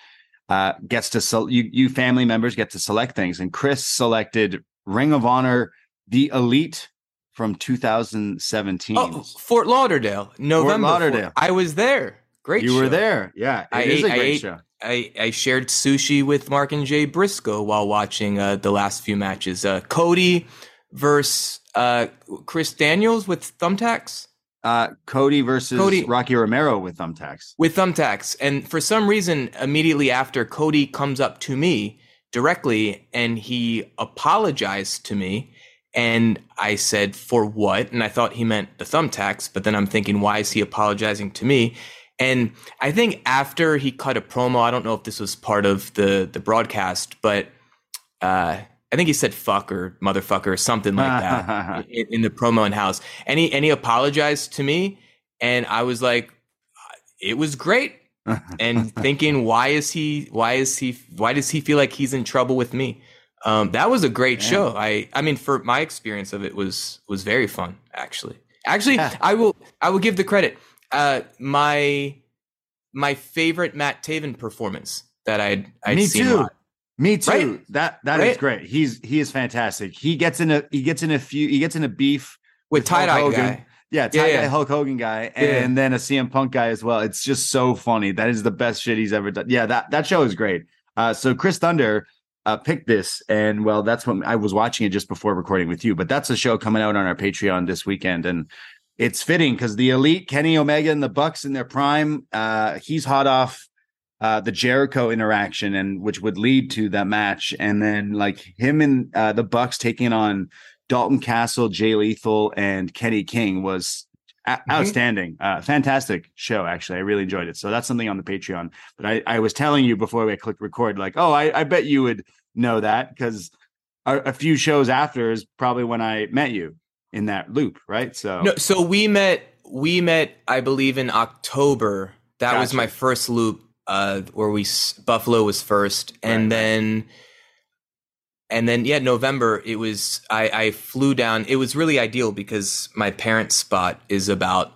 uh gets to you you family members get to select things and chris selected ring of honor the elite from 2017 Oh, Fort Lauderdale, November. Fort Lauderdale. fourth. I was there. Great. you were there yeah I it is ate- a I great ate- show I, I shared sushi with Mark and Jay Briscoe while watching uh, the last few matches. Uh, Cody versus uh, Chris Daniels with thumbtacks. Uh cody versus Cody- rocky romero with thumbtacks with thumbtacks. And for some reason, immediately after, Cody comes up to me directly and he apologized to me. And I said, for what? And I thought he meant the thumbtacks, but then I'm thinking, why is he apologizing to me? And I think after he cut a promo, I don't know if this was part of the the broadcast, but uh, I think he said "fuck" or "motherfucker" or something like that in, in the promo in house. And he and he apologized to me, and I was like, "It was great." and thinking, why is he? Why is he? Why does he feel like he's in trouble with me? Um, that was a great Yeah. show. I I mean, for my experience of it was was very fun. Actually, actually, Yeah. I will I will give the credit. Uh, my my favorite Matt Taven performance that I'd I'd Me seen too. live. Me too. Right? That that is Right? great. He's he is fantastic. He gets in a he gets in a few he gets in a beef with With tie dye Hulk Hogan. guy. Yeah, Yeah, tie yeah. Hulk Hogan guy, Yeah. and then a CM Punk guy as well. It's just so funny. That is the best shit he's ever done. Yeah, that that show is great. Uh, so Chris Thunder uh, picked this, and well, that's when I was watching it just before recording with you. But that's a show coming out on our Patreon this weekend, and it's fitting because the Elite, Kenny Omega, and the Bucks in their prime. Uh, he's hot off uh, the Jericho interaction, and which would lead to that match, and then like him and uh, the Bucks taking on Dalton Castle, Jay Lethal, and Kenny King was a- Mm-hmm. outstanding. Uh, fantastic show, actually. I really enjoyed it. So that's something on the Patreon. But I, I was telling you before we clicked record, like, oh, I, I bet you would know that because a, a few shows after is probably when I met you in that loop, right? So No, so we met we met I believe in October. That was my first loop uh where we Buffalo was first and Right, then and then yeah November it was I I flew down it was really ideal because my parents spot is about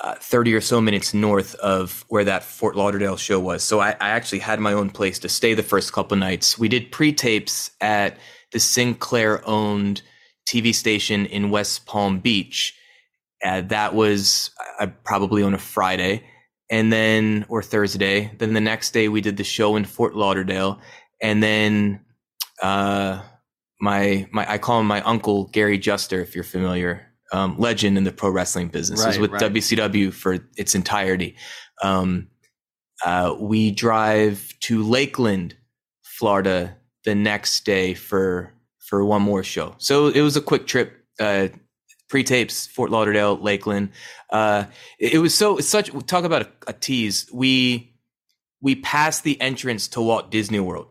uh, 30 or so minutes north of where that Fort Lauderdale show was. So I, I actually had my own place to stay the first couple nights. We did pre-tapes at the Sinclair owned TV station in West Palm Beach. Uh, that was uh, probably on a Friday and then, or Thursday. Then the next day we did the show in Fort Lauderdale. And then, uh, my, my, I call him my uncle, Gary Juster, if you're familiar, um, legend in the pro wrestling business. He was with right. WCW for its entirety. Um, uh, we drive to Lakeland, Florida the next day for, for one more show. So it was a quick trip, uh, pre-tapes, Fort Lauderdale, Lakeland. Uh, it, it was so it's such talk about a, a tease. We we passed the entrance to Walt Disney World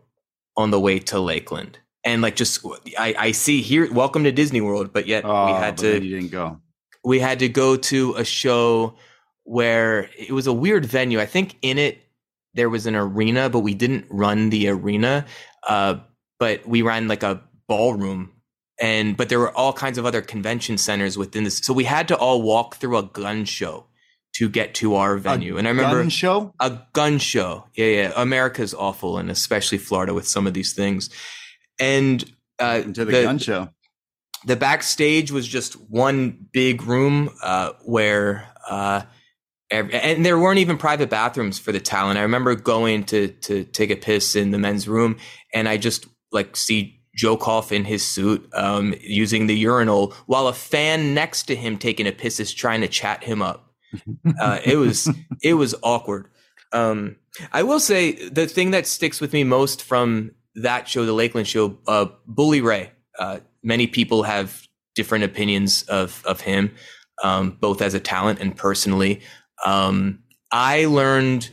on the way to Lakeland, and like just I, I see here, welcome to Disney World, but yet Oh, we had to you didn't go. we had to go to a show where it was a weird venue. I think in it there was an arena, but we didn't run the arena. Uh, but we ran like a ballroom and but there were all kinds of other convention centers within this. So we had to all walk through a gun show to get to our venue. and I remember Gun show. a gun show. Yeah, yeah. America's awful, and especially Florida with some of these things. And uh, To the, gun show. the backstage was just one big room uh, where uh, and there weren't even private bathrooms for the talent. I remember going to to take a piss in the men's room, and I just like see Joe Koff in his suit um, using the urinal while a fan next to him taking a piss is trying to chat him up. Uh, it was it was awkward. Um, I will say the thing that sticks with me most from that show, the Lakeland show, uh, Bully Ray. Uh, many people have different opinions of of him, um, both as a talent and personally. Um, I learned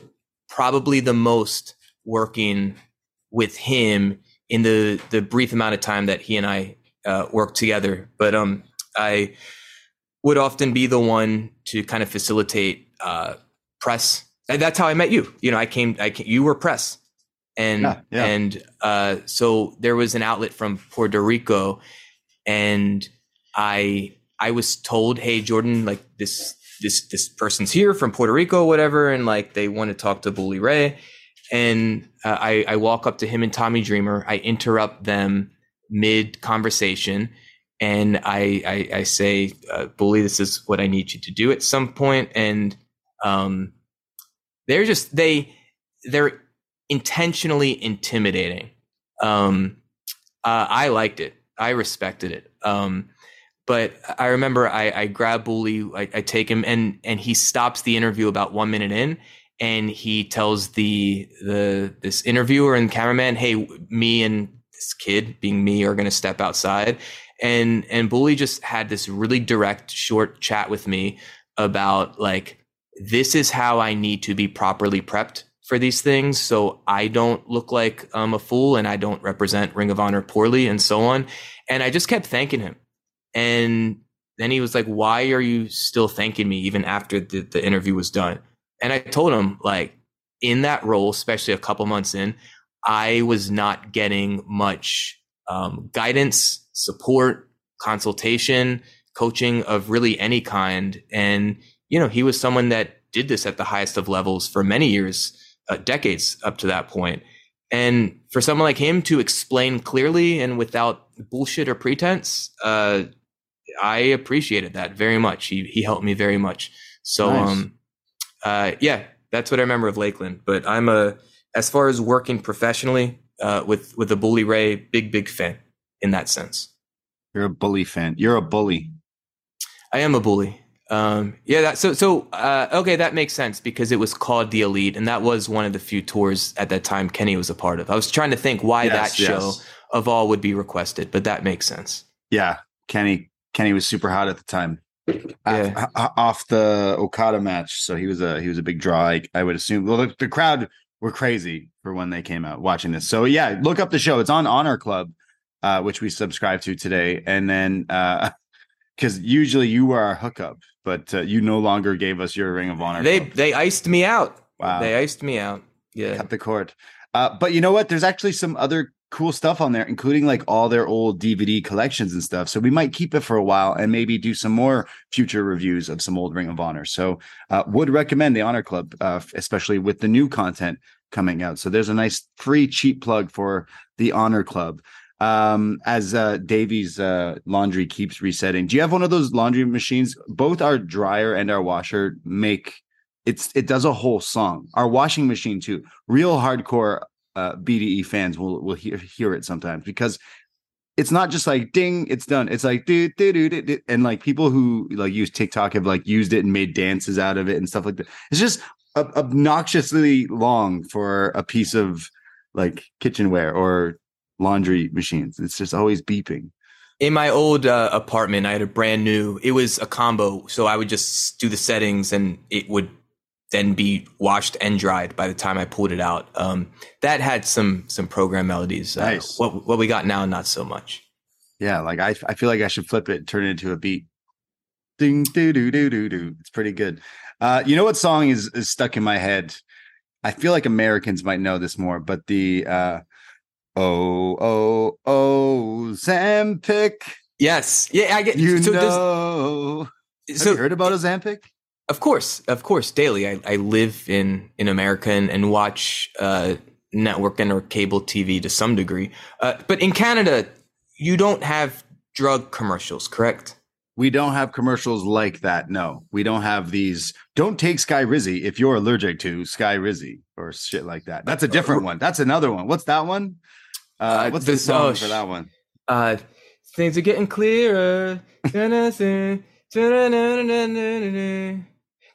probably the most working with him in the the brief amount of time that he and I uh, worked together. But um, I would often be the one to kind of facilitate uh, press. And that's how I met you. You know, I came. I came, you were press, and Yeah, yeah. and uh, so there was an outlet from Puerto Rico, and I I was told, hey Jordan, like this this this person's here from Puerto Rico, whatever, and like they want to talk to Bully Ray, and uh, I I walk up to him and Tommy Dreamer, I interrupt them mid conversation, and I I, I say, uh, Bully, this is what I need you to do at some point." and um, they're just they they're intentionally intimidating. Um, uh, I liked it. I respected it. Um, but I remember I, I grab Bully, I, I take him, and and he stops the interview about one minute in, and he tells the the this interviewer and cameraman, "Hey, me and this kid, being me, are going to step outside." And and Bully just had this really direct, short chat with me about like this is how I need to be properly prepped for these things, so I don't look like I'm a fool and I don't represent Ring of Honor poorly, and so on. And I just kept thanking him. And then he was like, Why are you still thanking me even after the, the interview was done? And I told him, like, in that role, especially a couple months in, I was not getting much um, guidance, support, consultation, coaching of really any kind. And, you know, he was someone that did this at the highest of levels for many years, uh, decades up to that point. And for someone like him to explain clearly and without bullshit or pretense, uh, I appreciated that very much. He he helped me very much. So Nice. um, uh, yeah, that's what I remember of Lakeland. But I'm a as far as working professionally uh, with with the Bully Ray, big big fan in that sense. You're a bully fan. You're a bully. I am a bully. Um, yeah, that, so so uh, okay, that makes sense because it was called the Elite, and that was one of the few tours at that time Kenny was a part of. I was trying to think why Yes, that show yes. of all would be requested, but that makes sense. Yeah, Kenny. Kenny was super hot at the time. Yeah. Off, off the Okada match, so he was a he was a big draw. I, I would assume. Well, the, the crowd were crazy for when they came out watching this. So yeah, look up the show. It's on Honor Club, uh, which we subscribe to today, and then because usually you were our hookup, but uh, you no longer gave us your Ring of Honor. They Club. they iced me out. Wow. They iced me out. Yeah. cut the cord. Uh, but you know what? There's actually some other cool stuff on there, including like all their old DVD collections and stuff. So we might keep it for a while and maybe do some more future reviews of some old Ring of Honor. So uh, would recommend the Honor Club, uh, especially with the new content coming out. So there's a nice free cheap plug for the Honor Club. Um, as uh, Davie's uh, laundry keeps resetting. Do you have one of those laundry machines? Both our dryer and our washer make it's it does a whole song. Our washing machine too. Real hardcore uh, BDE fans will will hear hear it sometimes because it's not just like ding, it's done. It's like do do do do, and like people who like use TikTok have like used it and made dances out of it and stuff like that. It's just ob- obnoxiously long for a piece of like kitchenware or laundry machines. It's just always beeping. In my old uh, apartment, I had a brand new. It was a combo, so I would just do the settings, and it would then be washed and dried by the time I pulled it out. Um, that had some some program melodies. Uh, Nice. What what we got now, not so much. Yeah, like I, I feel like I should flip it, and turn it into a beat. Ding doo doo doo doo doo. It's pretty good. Uh, you know what song is is stuck in my head? I feel like Americans might know this more, but the uh, oh oh oh Ozempic. Yes, yeah, I get. You so know. Have so you heard about Ozempic? Of course, of course, daily. I, I live in in America and, and watch uh, network and or cable TV to some degree. Uh, but in Canada, you don't have drug commercials, correct? We don't have commercials like that. No, we don't have these. Don't take Skyrizi if you're allergic to Skyrizi or shit like that. That's a different one. That's another one. What's that one? Uh, Uh, what's the this- song oh, for that one? Uh, things are getting clearer.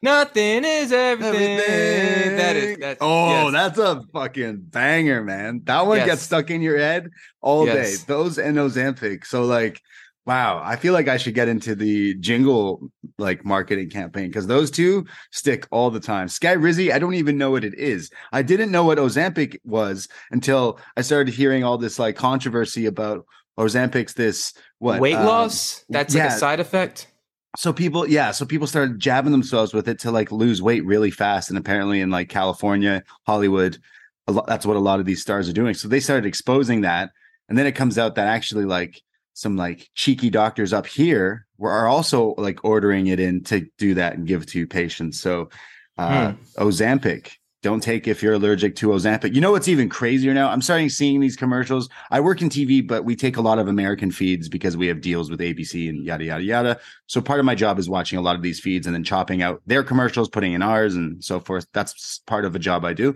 Nothing is everything. That is. That's, oh, yes. that's a fucking banger, man. That one Yes. gets stuck in your head all Yes. day. Those and Ozempic. So like, wow, I feel like I should get into the jingle like marketing campaign because those two stick all the time. Skyrizi, I don't even know what it is. I didn't know what Ozempic was until I started hearing all this like controversy about Ozempic's this what weight um, loss. That's like a side effect. So people yeah so people started jabbing themselves with it to like lose weight really fast and apparently in like california hollywood a lot, that's what a lot of these stars are doing. So they started exposing that and then it comes out that actually like some like cheeky doctors up here were are also like ordering it in to do that and give to patients. So uh ozempic don't take if you're allergic to ozempic you know what's even crazier now i'm starting seeing these commercials i work in tv but we take a lot of american feeds because we have deals with abc and yada yada yada so part of my job is watching a lot of these feeds and then chopping out their commercials, putting in ours and so forth. That's part of a job I do.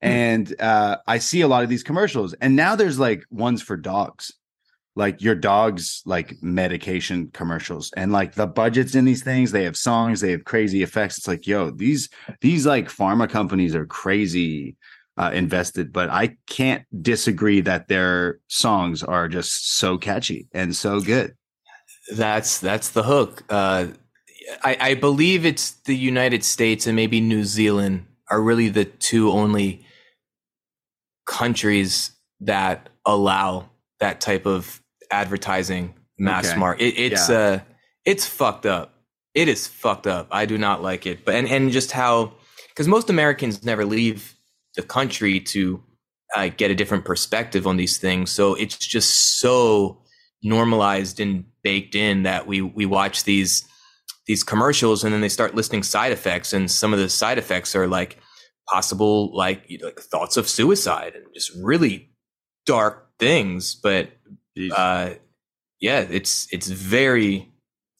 And uh, I see a lot of these commercials. And now there's like ones for dogs, like your dog's like medication commercials. And like the budgets in these things, they have songs, they have crazy effects. It's like, yo, these these like pharma companies are crazy uh, invested, but I can't disagree that their songs are just so catchy and so good. That's that's the hook. Uh, I, I believe it's the United States and maybe New Zealand are really the two only countries that allow that type of advertising mass Okay. market. It, it's uh, it's fucked up. It is fucked up. I do not like it. But and and just how because most Americans never leave the country to uh, get a different perspective on these things. So it's just so normalized and baked in that we we watch these these commercials and then they start listing side effects and some of the side effects are like possible like, you know, like thoughts of suicide and just really dark things but. Uh yeah it's it's very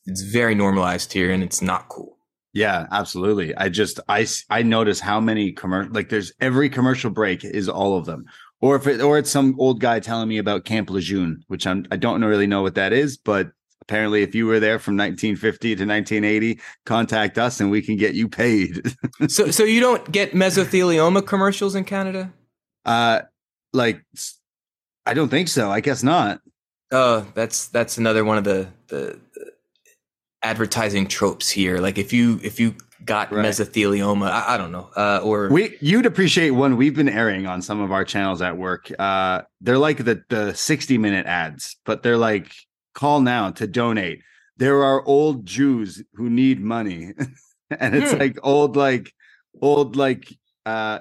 it's very normalized here and it's not cool Yeah, absolutely. I just I I notice how many commercial like there's every commercial break is all of them. Or if it or it's some old guy telling me about Camp Lejeune, which I'm I don't really know what that is, but apparently if you were there from 1950 to 1980, contact us and we can get you paid. so so you don't get mesothelioma commercials in Canada uh like I don't think so. I guess not. Oh, that's that's another one of the, the the advertising tropes here. Like if you if you got Right. mesothelioma, I, I don't know, uh, or We you'd appreciate one we've been airing on some of our channels at work. Uh they're like the the 60 minute ads, but they're like call now to donate. There are old Jews who need money. and it's Hmm. like old like old like uh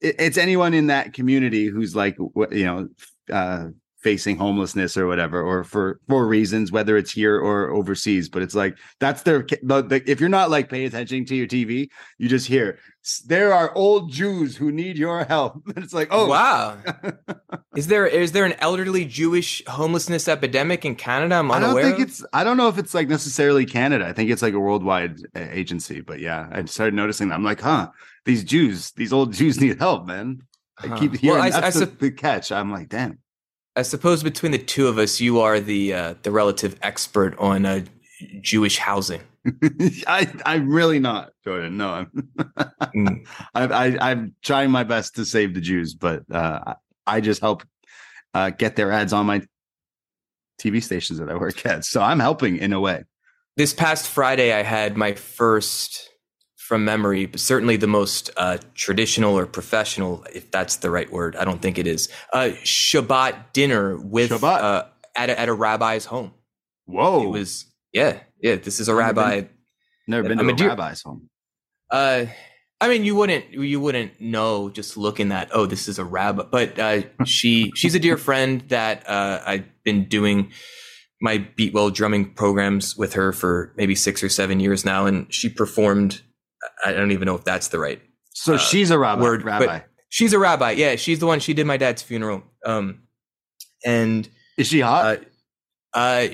it- it's anyone in that community who's like you know uh facing homelessness or whatever or for for reasons whether it's here or overseas but it's like that's their the, the, if you're not like paying attention to your tv you just hear there are old jews who need your help and it's like oh wow. is there is there an elderly Jewish homelessness epidemic in Canada? I'm I don't think of? it's. I don't know if it's like necessarily Canada. I think it's like a worldwide uh, agency. But yeah, I started noticing that. I'm like, huh, these Jews, these old Jews need help, man. I Huh. keep Well, hearing I- that's I the, the catch. I'm like, damn. I suppose between the two of us, you are the uh, the relative expert on uh, Jewish housing. I I'm really not Jordan. No, I'm. Mm. I, I I'm trying my best to save the Jews, but uh, I just help uh, get their ads on my TV stations that I work at. So I'm helping in a way. This past Friday, I had my first, from memory, but certainly the most uh, traditional or professional, if that's the right word. I don't think it is. Uh, Shabbat dinner with Shabbat. Uh, at a, at a rabbi's home. Whoa. It was yeah yeah. This is a Never been- rabbi. Never been to a a deer- rabbi's home. Uh, I mean, you wouldn't you wouldn't know just looking at oh this is a rabbi, but uh, she she's a dear friend that uh, I've been doing my Beatwell drumming programs with her for maybe six or seven years now, and she performed. I don't even know if that's the right. So uh, she's a rabbi. word, rabbi. She's a rabbi. Yeah, she's the one. She did my dad's funeral. Um, and Is she hot? uh, uh,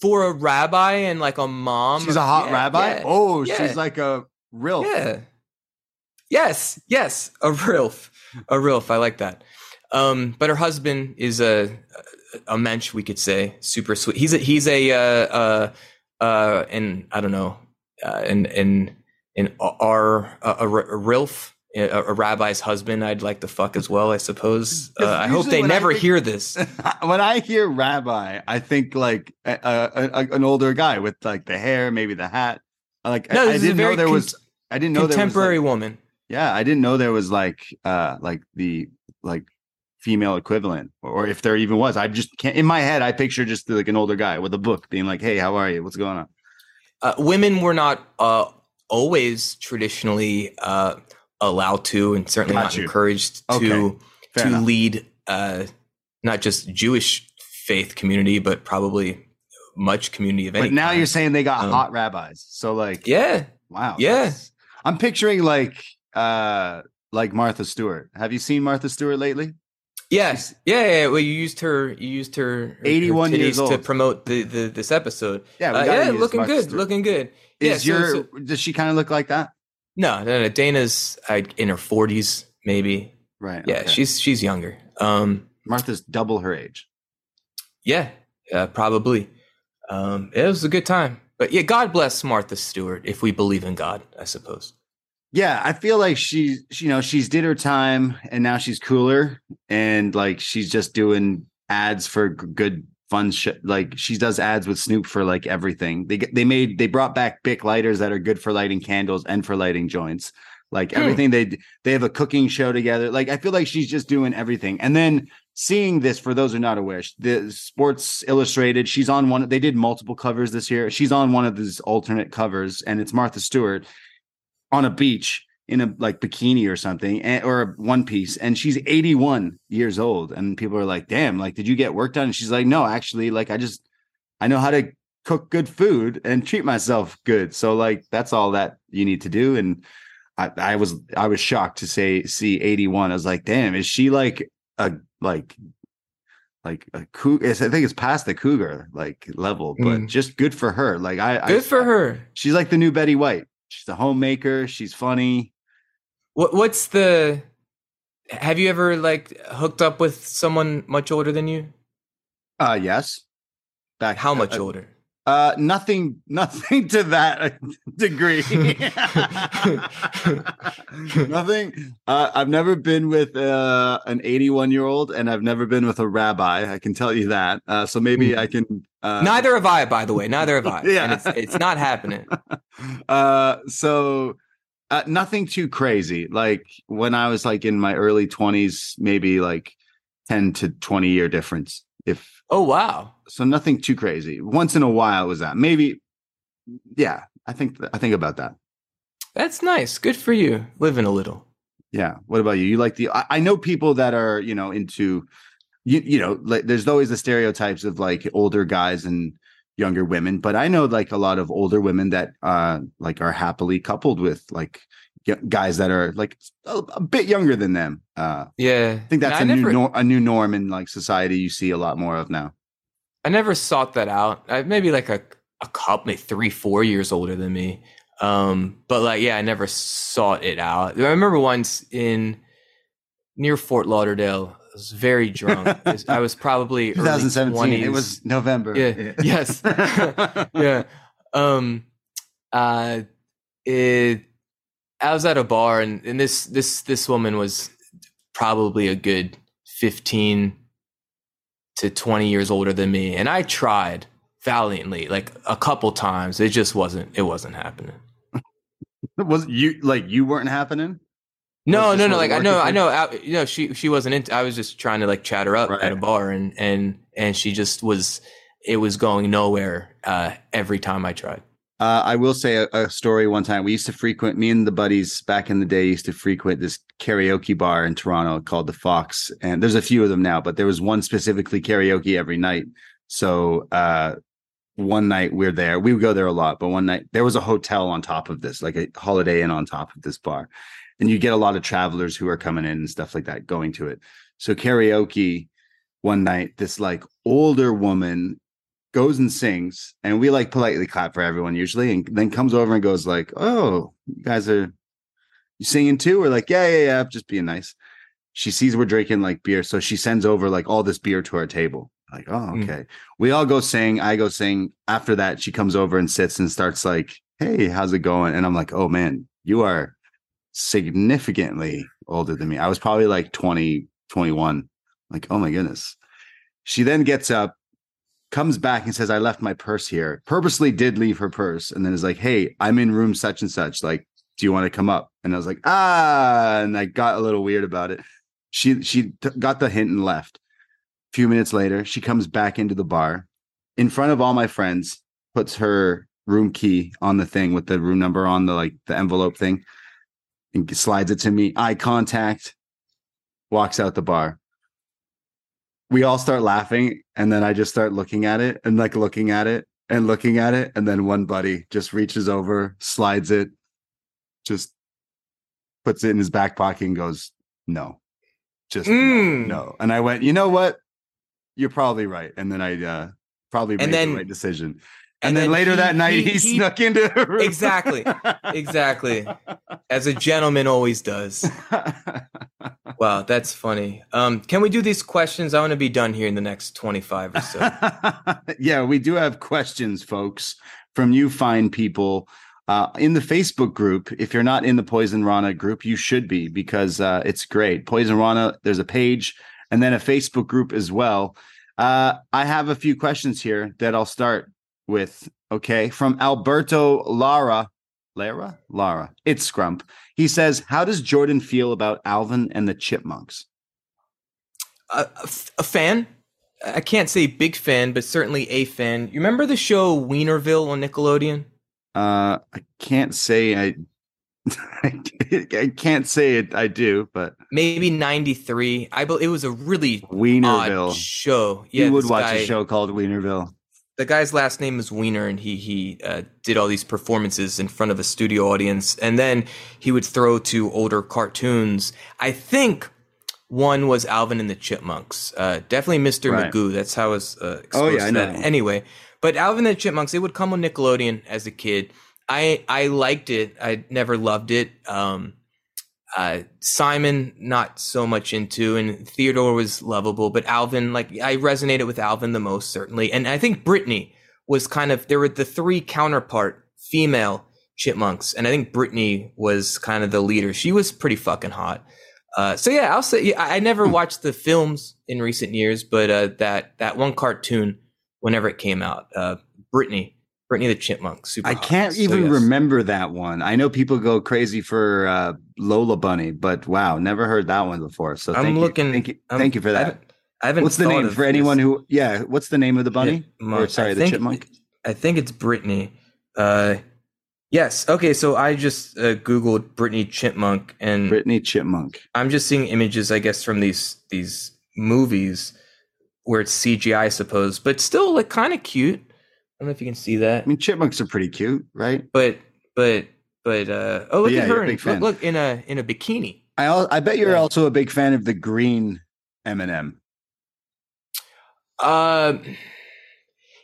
for a rabbi and like a mom, she's a hot yeah, rabbi. yeah. oh, yeah. she's like a real. Yeah. Yes, yes, a rilf, a rilf. I like that. Um, but her husband is a a mensch, we could say, super sweet. He's a he's a uh uh uh, and I don't know, uh, and and and our a, a, a rilf. A, a rabbi's husband, I'd like to fuck as well, I suppose. Uh, I hope they never think- hear this. when I hear rabbi, I think like a, an older guy with like the hair, maybe the hat. Like No, I, I this is a didn't know there con- was. I didn't know contemporary there was. woman. Like, yeah, I didn't know there was like uh like the like female equivalent, or if there even was. I just can't. In my head, I picture just like an older guy with a book, being like, "Hey, how are you? What's going on?" uh, women were not uh, always traditionally uh, allowed to, and certainly Got not you. encouraged Okay, to Fair to enough. lead uh, not just Jewish faith community, but probably much community of any. But now kind. you're saying they got Um, hot rabbis. So like, yeah, wow, Yeah. I'm picturing like uh like Martha Stewart. Have you seen Martha Stewart lately? yes, yeah, yeah, yeah. Well, you used her, you used her, her 81 her years titties to promote the, the this episode. Yeah, we Uh, yeah, looking Martha good, Stewart. looking good. Is yeah, so- your so- does she kind of look like that? no, no, no. Dana's uh, in her forties, maybe. Right. Yeah, okay. she's she's younger. Um, Martha's double her age. Yeah, uh, probably. Um, it was a good time. But yeah, God bless Martha Stewart if we believe in God, I suppose. Yeah, I feel like she, she, you know, she's did her time and now she's cooler and like she's just doing ads for good fun shit. Like she does ads with Snoop for like everything. They they made they brought back Bic lighters that are good for lighting candles and for lighting joints. Like Hmm. everything they they have a cooking show together. Like I feel like she's just doing everything. And then seeing this for those who are not aware, the Sports Illustrated, she's on one. They did multiple covers this year. She's on one of these alternate covers, and it's Martha Stewart on a beach in a like bikini or something and, or a one piece and she's 81 years old and people are like damn like did you get work done? And she's like no actually like i just i know how to cook good food and treat myself good. So like that's all that you need to do and i i was i was shocked to say see 81 i was like damn is she like a like like a cougar i think it's past the cougar like level but Mm. just good for her. Like i Good I, for her. she's like the new betty white. She's a homemaker. She's funny What what's the have you ever like hooked up with someone much older than you? Uh yes. Back How much uh, older? Uh nothing nothing to that degree. nothing. Uh, I've never been with uh, an 81 year old and I've never been with a rabbi. I can tell you that. Uh, so maybe Hmm. I can uh Neither have I, by the way. Neither have I. Yeah. And it's it's not happening. uh so uh, nothing too crazy. Like when I was like in my early 20s, maybe like 10 to 20 year difference. If Oh wow. so nothing too crazy. Once in a while was that. Maybe yeah, I think I think about that. That's nice. Good for you. Living a little. Yeah. What about you? You like the I, I know people that are, you know, into you you know, like there's always the stereotypes of like older guys and younger women, but I know like a lot of older women that uh like are happily coupled with like guys that are like a, a bit younger than them. Uh Yeah. I think that's And a I new never, nor- a new norm in like society you see a lot more of now. I never sought that out. I, maybe like a a couple, maybe three, four years older than me. Um, but like, yeah, I never sought it out. I remember once in near Fort Lauderdale, was very drunk. I was- probably early 2017. It was November. Yeah. Yes. yeah. Um, uh, it, I was at a bar and, and this, this, this woman was probably a good 15, to 20 years older than me, and I tried valiantly like a couple times. It just wasn't. It wasn't happening. Was you like you weren't happening? No, no, no. Like I know, I know. I, you know, she she wasn't into. I was just trying to like chat her up Right. at a bar, and and and she just was. It was going nowhere uh, every time I tried. Uh, I will say a, a story one time. We used to frequent, me and the buddies back in the day used to frequent this karaoke bar in Toronto called the Fox. And there's a few of them now, but there was one specifically karaoke every night. So uh, one night we're there. We would go there a lot, but one night there was a hotel on top of this, like a holiday inn on top of this bar. And you get a lot of travelers who are coming in and stuff like that going to it. So karaoke one night, this like older woman goes and sings and we like politely clap for everyone usually and then comes over and goes like oh you guys are you singing too? We're like yeah yeah yeah just being nice. She sees we're drinking like beer so she sends over like all this beer to our table. Like oh Mm. okay. We all go sing i go sing. After that she comes over and sits and starts like hey how's it going? And i'm like oh man you are significantly older than me i was probably like 20 21 like oh my goodness she then gets up comes back and says, I left my purse here. Purposely did leave her purse and then is like, Hey, I'm in room such and such. Like, do you want to come up? And I was like, ah, and I got a little weird about it. She she t- got the hint and left. A few minutes later, she comes back into the bar in front of all my friends, puts her room key on the thing with the room number on the like the envelope thing, and slides it to me. Eye contact, walks out the bar. We all start laughing and then i just start looking at it and like looking at it and looking at it and then one buddy just reaches over slides it just puts it in his back pocket and goes no. Just Mm. no, no and i went you know what? You're probably right. And then i uh probably made then- the right decision and, and then, then later he- that night he, he- he- snuck into her room. Exactly. Exactly. As a gentleman always does. Wow, that's funny. Um, can we do these questions? I want to be done here in the next 25 or so. yeah, we do have questions, folks, from you fine people. Uh, in the Facebook group, if you're not in the Poisonrana group, you should be because uh, it's great. Poisonrana, there's a page and then a Facebook group as well. Uh, I have a few questions here that I'll start with. Okay, from Alberto Lara. Lara? Lara. It's Scrump. He says, How does Jordan feel about Alvin and the Chipmunks? a, a f- a fan. I can't say big fan, but certainly a fan. You remember the show Weinerville on Nickelodeon? Uh, I can't say I. I can't say it. I do, but Maybe 93. I believe it was a really Weinerville. show. Yeah, you would watch guy- a show called Weinerville. The guy's last name is Weiner, and he he uh, did all these performances in front of a studio audience, and then he would throw to older cartoons. I think one was Alvin and the Chipmunks. Uh, definitely Mr. Right. Magoo. That's how I was uh, exposed Oh, yeah, I to that. know. Anyway, but Alvin and the Chipmunks, it would come on Nickelodeon as a kid. I I liked it. I never loved it. Um, uh, Simon, not so much into, and Theodore was lovable, but Alvin, like I resonated with Alvin the most, certainly. And I think Brittany was kind of there were the three counterpart female chipmunks, and I think Brittany was kind of the leader. She was pretty fucking hot. Uh, so yeah, I'll say yeah, I never watched the films in recent years, but uh, that that one cartoon, whenever it came out, uh, Brittany, Brittany the chipmunk, super. I can't So, even yes. remember that one. I know people go crazy for uh, Lola Bunny, but wow, never heard that one before. So I'm looking. You. Thank you. I'm- thank you for I that. haven't, I haven't What's the name for anyone this. who? Yeah, what's the name of the bunny? Chipmunk. Or sorry, I the think- chipmunk. I think it's Brittany. Uh, yes. Okay. So I just uh, googled Brittany Chipmunk, and Brittany Chipmunk. I'm just seeing images, I guess, from these these movies where it's CGI, I suppose, but still like kind of cute. I don't know if you can see that, I mean, chipmunks are pretty cute, right? but but but uh, oh look yeah, at her! a big fan. look, look in a in a bikini. I I bet you're Yeah. also a big fan of the green M&M. Uh,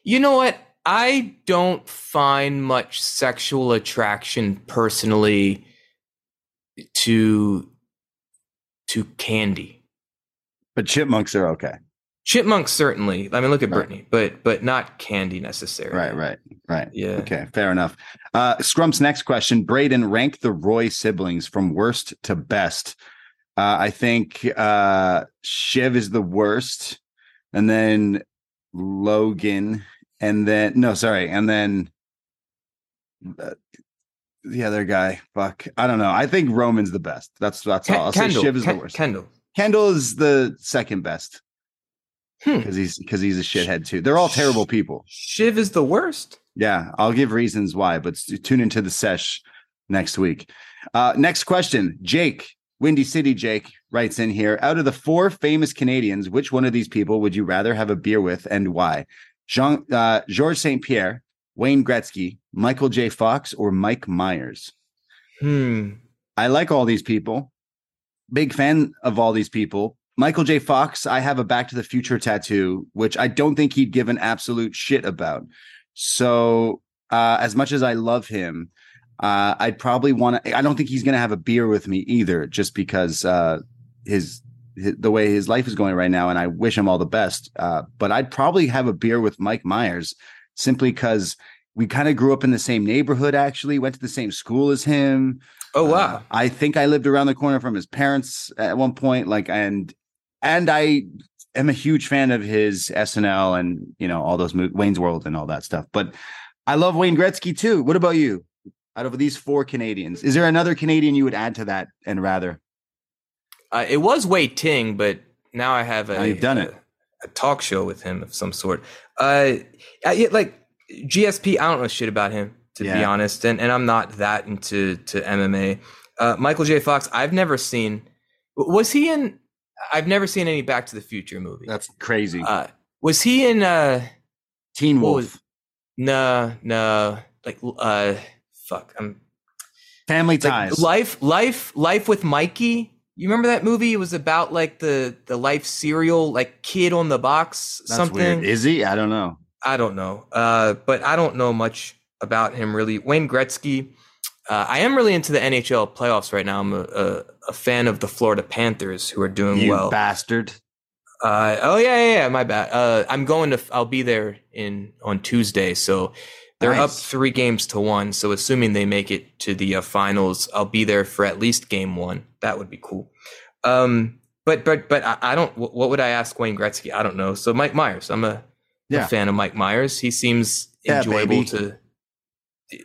you know what? I don't find much sexual attraction personally to to candy. But chipmunks are okay. Chipmunks certainly. I mean, look at Right. Brittany, but but not candy necessarily. Right, right, right. Yeah. Okay, fair enough. Uh, Scrump's next question: Braden, rank the Roy siblings from worst to best. Uh, I think uh, Shiv is the worst. and then Logan, and then no, sorry, and then uh, the other guy. Fuck, I don't know. I think Roman's the best. That's that's all. I'll Kendall, say Shiv is Ken- the worst. Kendall. Kendall is the second best Hmm. because he's because he's a shithead too. They're all terrible people. Shiv is the worst. Yeah, I'll give reasons why, but tune into the sesh next week. Uh, next question, Jake, Windy City Jake writes in here. Out of the four famous Canadians, which one of these people would you rather have a beer with, and why? Jean uh, Georges Saint Pierre, Wayne Gretzky, Michael J. Fox, or Mike Myers? Hmm. I like all these people. Big fan of all these people. Michael J. Fox, I have a Back to the Future tattoo, which I don't think he'd give an absolute shit about. So, uh, as much as I love him, uh, I'd probably want to. I don't think he's going to have a beer with me either, just because uh, his, his the way his life is going right now, and I wish him all the best. Uh, but I'd probably have a beer with Mike Myers, simply because we kind of grew up in the same neighborhood. Actually, went to the same school as him. Oh Uh, wow. I think I lived around the corner from his parents at one point. Like, and and I am a huge fan of his SNL and you know all those mo- Wayne's World and all that stuff. But I love Wayne Gretzky too. What about you? Out of these four Canadians, is there another Canadian you would add to that and rather? Uh, it was Wei Ting, but now I have a, Now you've done a, it. a talk show with him of some sort. Uh, I, yeah, like GSP, I don't know shit about him to be honest, and and I'm not that into to MMA. Uh, Michael J. Fox, I've never seen. Was he in? I've never seen any Back to the Future movie. That's crazy. Uh, was he in? Uh, Teen Wolf, was- no, no, like uh, fuck, I'm Family like Ties. life life life with mikey you remember that movie it was about like the the life cereal like kid on the box That's something weird. Is he? I don't know. i don't know uh but i don't know much about him really wayne gretzky uh, i am really into the nhl playoffs right now i'm a, a, a fan of the florida panthers who are doing You well bastard. uh, oh yeah, yeah, yeah, my bad. Uh, I'm going to. I'll be there in on Tuesday, so they're up three games to one. So assuming they make it to the uh, finals, I'll be there for at least game one. That would be cool. Um, but but but I, I don't. What would I ask Wayne Gretzky? I don't know. So Mike Myers. I'm a, Yeah. a fan of Mike Myers. He seems enjoyable baby. to.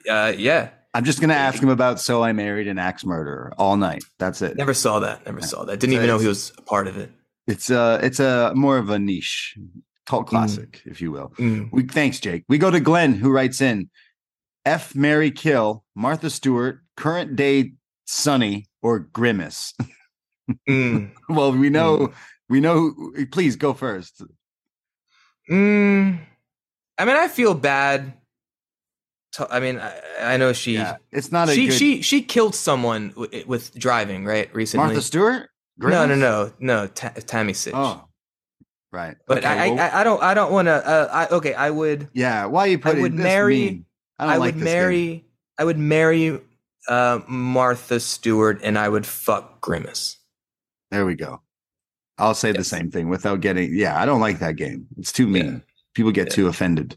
Uh, yeah. I'm just gonna ask him about So I Married an Axe Murderer all night. That's it. Never saw that. Never saw that. Didn't So even know he was a part of it. It's a it's a more of a niche cult classic, if you will. Mm. We thanks, Jake. We go to Glenn, who writes in F Mary Kill, Martha Stewart, current day Sunny, or Grimace. Mm. well, we know we know who, please go first. Mm, I mean, I feel bad. To, I mean, I, I know she Yeah, it's not a she good she she killed someone w- with driving right recently. Martha Stewart? no, no, no, no. Ta- Tammy Sytch. Oh. Right. but Okay, I, well, I I don't I don't want to. Uh, I okay. I would yeah, why you put would marry- I, don't I, like would marry game. I would marry uh, Martha Stewart and I would fuck Grimace. There we go. I'll say the same thing without getting. Yeah, I don't like that game. It's too mean. Yeah. People get Yeah. too offended.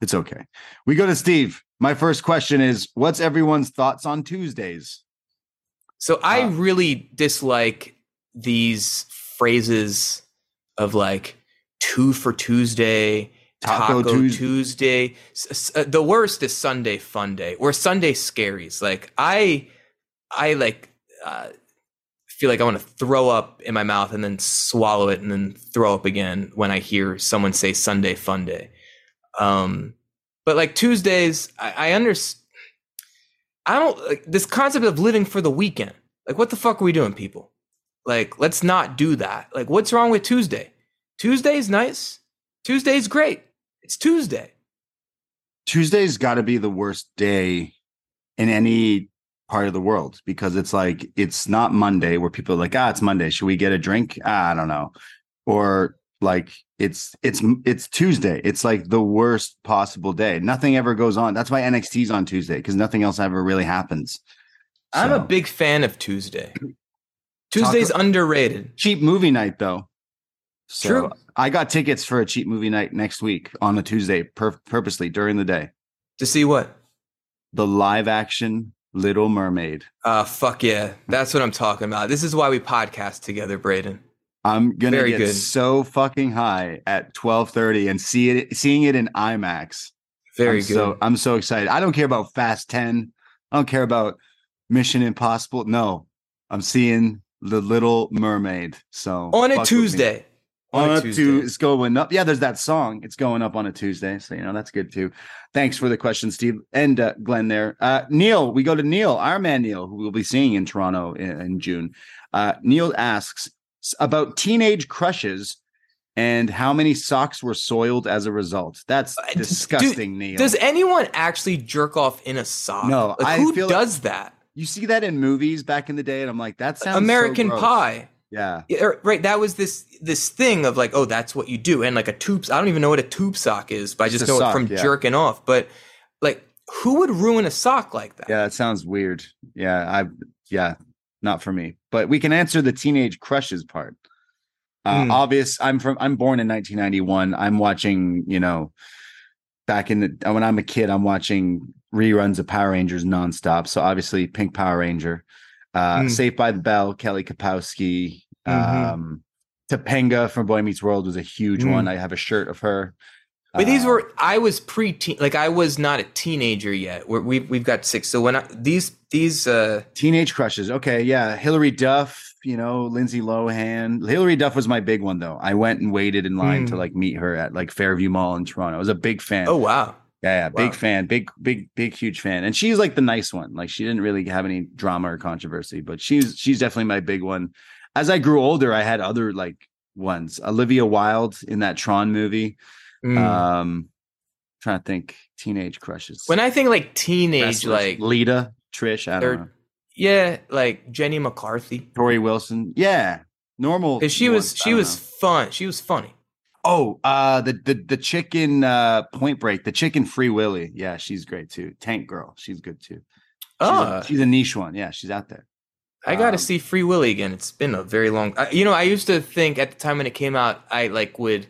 It's okay. We go to Steve. My first question is What's everyone's thoughts on Tuesdays? So I Uh, really dislike these phrases of like two for Tuesday, Taco Taco, Tues- Tuesday. S- uh, the worst is Sunday Fun Day or Sunday Scaries. Like I, I like uh, feel like I want to throw up in my mouth and then swallow it and then throw up again when I hear someone say Sunday Fun Day. Um, but like Tuesdays, I, I understand. I don't like this concept of living for the weekend. Like, what the fuck are we doing, people? Like, let's not do that. Like, what's wrong with Tuesday? Tuesday's nice. Tuesday's great. It's Tuesday. Tuesday's got to be the worst day in any part of the world because it's like it's not Monday where people are like, ah, it's Monday. Should we get a drink? Ah, I don't know. Or like it's it's it's Tuesday. It's like the worst possible day. Nothing ever goes on. That's why NXT's on Tuesday because nothing else ever really happens. I'm a big fan of Tuesday. Tuesday's underrated. cheap movie night though. So True. I got tickets for a cheap movie night next week on a Tuesday pur- purposely during the day. To see what? The live action Little Mermaid. Uh fuck yeah. That's what I'm talking about. This is why we podcast together, Braden. I'm gonna Very get good. so fucking high at 12:30 and see it seeing it in IMAX. Very I'm good. So I'm so excited. I don't care about Fast 10. I don't care about Mission Impossible. No, I'm seeing The Little Mermaid. So on a. Tuesday. On, a Tuesday. It's going up. Yeah, there's that song. It's going up on a Tuesday. So, you know, that's good too. Thanks for the question, Steve and uh, Glenn there. Uh, Neil, we go to Neil, our Man Neil, who we'll be seeing in Toronto in, in June. Uh, Neil asks about teenage crushes and how many socks were soiled as a result. That's Uh, disgusting, Neil. Does anyone actually jerk off in a sock? No, Like, I who feel like- does that? you see that in movies back in the day, and I'm like, that sounds so American gross. Pie. Yeah. Yeah, er, right. That was this this thing of like, oh, that's what you do, and like a tube. I don't even know what a tube sock is, but I Just just know sock, it from yeah. jerking off. But like, who would ruin a sock like that? Yeah, that sounds weird. Yeah, I yeah, not for me. But we can answer the teenage crushes part. Uh, Hmm. Obvious. I'm from. I'm born in 1991. I'm watching. You know, back in the when I'm a kid, I'm watching reruns of Power Rangers nonstop. So obviously, Pink Power Ranger, uh. Saved by the Bell, Kelly Kapowski, Mhm. um, Topanga from Boy Meets World was a huge Hmm. one. I have a shirt of her. But these Uh, were I was pre-teen, like I was not a teenager yet. We're, we've we've got six. So when I, these these uh Teenage crushes. Okay, yeah. Hillary Duff, you know, Lindsay Lohan. Hillary Duff was my big one though. I went and waited in line to Hmm. like meet her at like Fairview Mall in Toronto. I was a big fan. oh wow, yeah, yeah, big wow. fan, big, big, big, huge fan. And she's like the nice one. Like she didn't really have any drama or controversy, but she's she's definitely my big one. As I grew older, I had other like ones. Olivia Wilde in that Tron movie. Mm. Um trying to think teenage crushes. when I think like teenage, Wrestlers. like Lita, Trish, I don't know. yeah, like Jenny McCarthy. Torrie Wilson. Yeah. normal. she was ones, I she was know. fun. She was funny. Oh, uh the the the chicken uh point break, the chicken free willy. Yeah, she's great too. Tank girl, she's good too. She's, Oh, a, she's a niche one. Yeah, she's out there. I got to um, see Free Willy again. It's been a very long. I, you know, I used to think at the time when it came out, I like would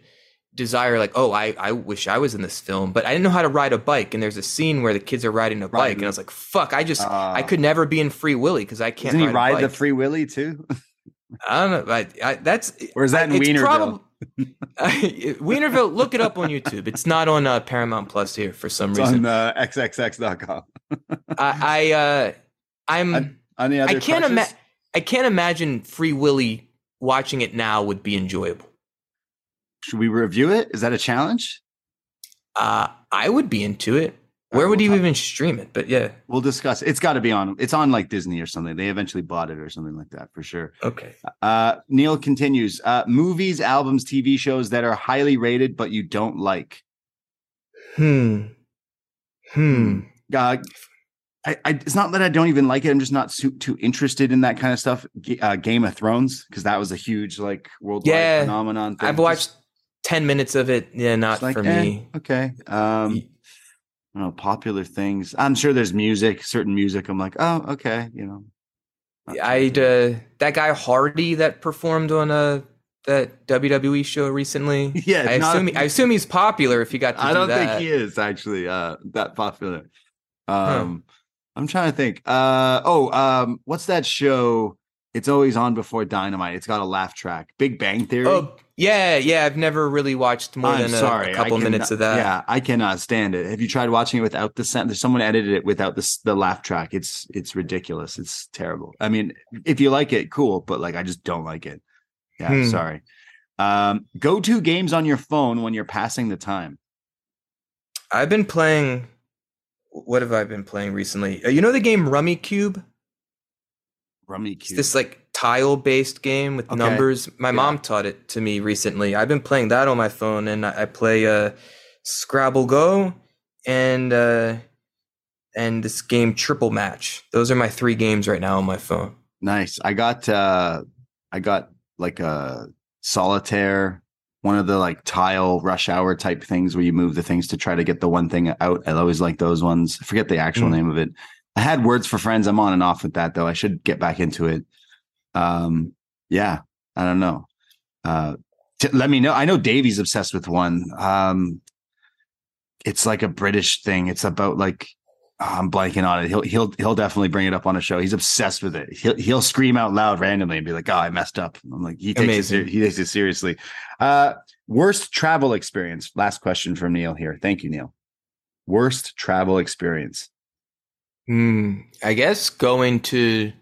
desire like, oh, I I wish I was in this film, but I didn't know how to ride a bike. And there's a scene where the kids are riding a bike, and I was like, fuck, I just I Uh, could never be in Free Willy because I can't. Doesn't he ride, ride a the free willy too? I don't know. I, I, that's Or is that in it's Weinerville? Weinerville, look it up on YouTube. It's not on uh, Paramount Plus here for some It's reason. on uh, xxx.com. I, I uh, I'm. I- Any other I can't imagine. I can't imagine Free Willy watching it now would be enjoyable. Should we review it? Is that a challenge? Uh, I would be into it. Where Alright, would we'll you even stream it? But yeah, We'll discuss. It's got to be on. It's on like Disney or something. They eventually bought it or something like that for sure. okay. Uh, Neil continues. Uh, movies, albums, TV shows that are highly rated but you don't like. Hmm. Hmm. uh, I, I, it's not that I don't even like it. I'm just not too, too interested in that kind of stuff. Ga- Uh, Game of Thrones, because that was a huge like worldwide Yeah, phenomenon. thing. I've watched ten minutes of it. Yeah, not like, for eh, me. Okay. Um, I don't know, popular things. I'm sure there's music, certain music. I'm like, oh, okay, you know. I'd uh, that guy Hardy that performed on a that WWE show recently. Yeah, I not- assume I assume he's popular if you got to I do don't that. think he is actually uh, that popular. Um, I'm trying to think. Uh, oh, um, what's that show? It's always on before Dynamite. It's got a laugh track. Big Bang Theory. Oh yeah, yeah. I've never really watched more I'm than a, sorry, a I couple cannot- minutes of that. Yeah, I cannot stand it. Have you tried watching it without the sound? There's someone edited it without the the laugh track. It's it's ridiculous. It's terrible. I mean, if you like it, cool, but like I just don't like it. Yeah, Hmm. sorry. Um, go to games on your phone when you're passing the time. I've been playing. What have I been playing recently? Uh, you know the game Rummy Cube? Rummy It's cube. this like tile based game with Okay. numbers. My Yeah. mom taught it to me recently. I've been playing that on my phone, and I, I play uh, Scrabble Go and uh, and this game Triple Match. Those are my three games right now on my phone. Nice. I got uh I got like a solitaire, one of the like tile rush hour type things where you move the things to try to get the one thing out. I always like those ones. I forget the actual Mm. name of it. I had words for friends. I'm on and off with that though. I should get back into it. Um yeah, I don't know. Uh t- let me know. I know Davie's obsessed with one. Um it's like a British thing. It's about like I'm blanking on it. He'll he'll he'll definitely bring it up on a show. He's obsessed with it. He'll he'll scream out loud randomly and be like, "Oh, I messed up." I'm like, he takes Amazing. it he takes it seriously. Uh, worst travel experience. Last question from Neil here. Thank you, Neil. Worst travel experience. Hmm. I guess going to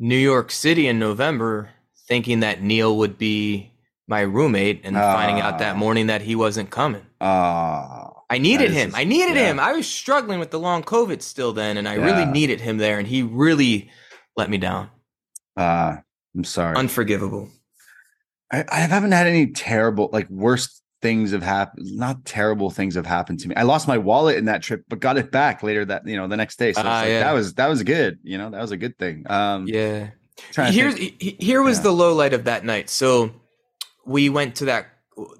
New York City in November, thinking that Neil would be my roommate, and finding out that morning that he wasn't coming. Uh I needed him. just- I needed yeah. him. I was struggling with the long COVID still then, and I really needed him there, and he really let me down. uh I'm sorry. Unforgivable. I, I haven't had any terrible, like worst things have happened. Not terrible things have happened to me. I lost my wallet in that trip, but got it back later that you know the next day. So Ah, like, yeah. that was that was good. You know that was a good thing. Um, Yeah. Here's he- here was Yeah. the low light of that night. So we went to that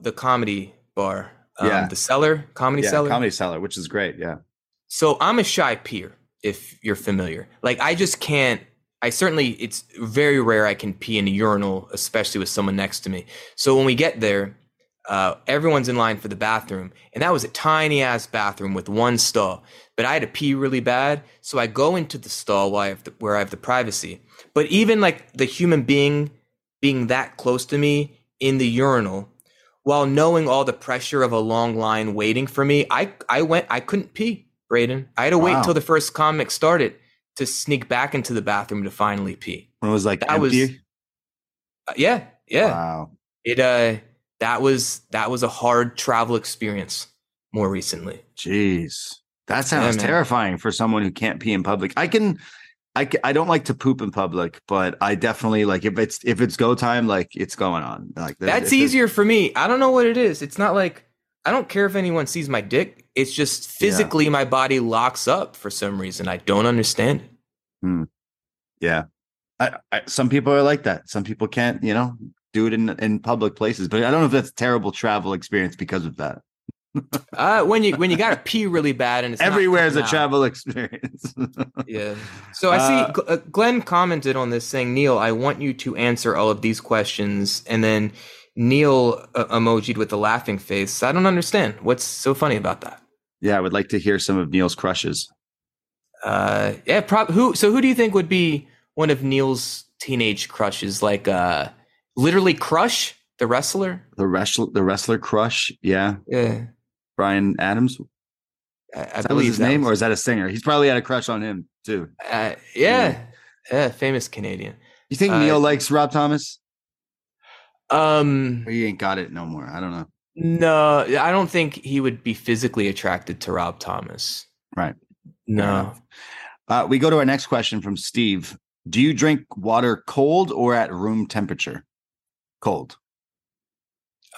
the comedy bar, um, Yeah. the cellar comedy yeah, cellar. comedy cellar, which is great. Yeah, So I'm a shy peer, if you're familiar. Like I just can't. I certainly, it's very rare I can pee in a urinal, especially with someone next to me. So when we get there, uh, everyone's in line for the bathroom, and that was a tiny ass bathroom with one stall. But I had to pee really bad, so I go into the stall where I have the, where I have the privacy. But even like the human being being that close to me in the urinal, while knowing all the pressure of a long line waiting for me, I I went I couldn't pee, Braden. I had to wait until the first comic started to sneak back into the bathroom to finally pee. when it was like That was- empty. Uh, yeah, yeah. Wow. It uh that was that was a hard travel experience more recently. Jeez, that sounds man. terrifying for someone who can't pee in public. I can, I I don't like to poop in public, but I definitely like if it's if it's go time, like it's going on. Like That's easier for me. I don't know what it is. It's not like I don't care if anyone sees my dick. It's just physically my body locks up for some reason. I don't understand it. Hmm. Yeah. I, I, some people are like that. Some people can't, you know, do it in in public places. But I don't know if that's a terrible travel experience because of that. Uh, when you when you gotta pee really bad and it's Everywhere is a travel experience. Yeah. So I Uh, see Gl- uh, Glenn commented on this saying, Neil, I want you to answer all of these questions. And then Neil uh, emojied with the laughing face. I don't understand. What's so funny about that? yeah, I would like to hear some of Neil's crushes. Uh, yeah, prob- who, so who do you think would be one of Neil's teenage crushes? Like, uh, literally Crush, the wrestler? The wrestler, the wrestler crush. Yeah, Yeah. Brian Adams. I, I believe his name, was- or is that a singer? He's probably had a crush on him too. uh, yeah. Yeah. Famous Canadian. You think Uh, Neil likes Rob Thomas? Um, Or he ain't got it no more. I don't know. No, I don't think he would be physically attracted to Rob Thomas. Right. No. Uh, we go to our next question from Steve. Do you drink water cold or at room temperature? Cold.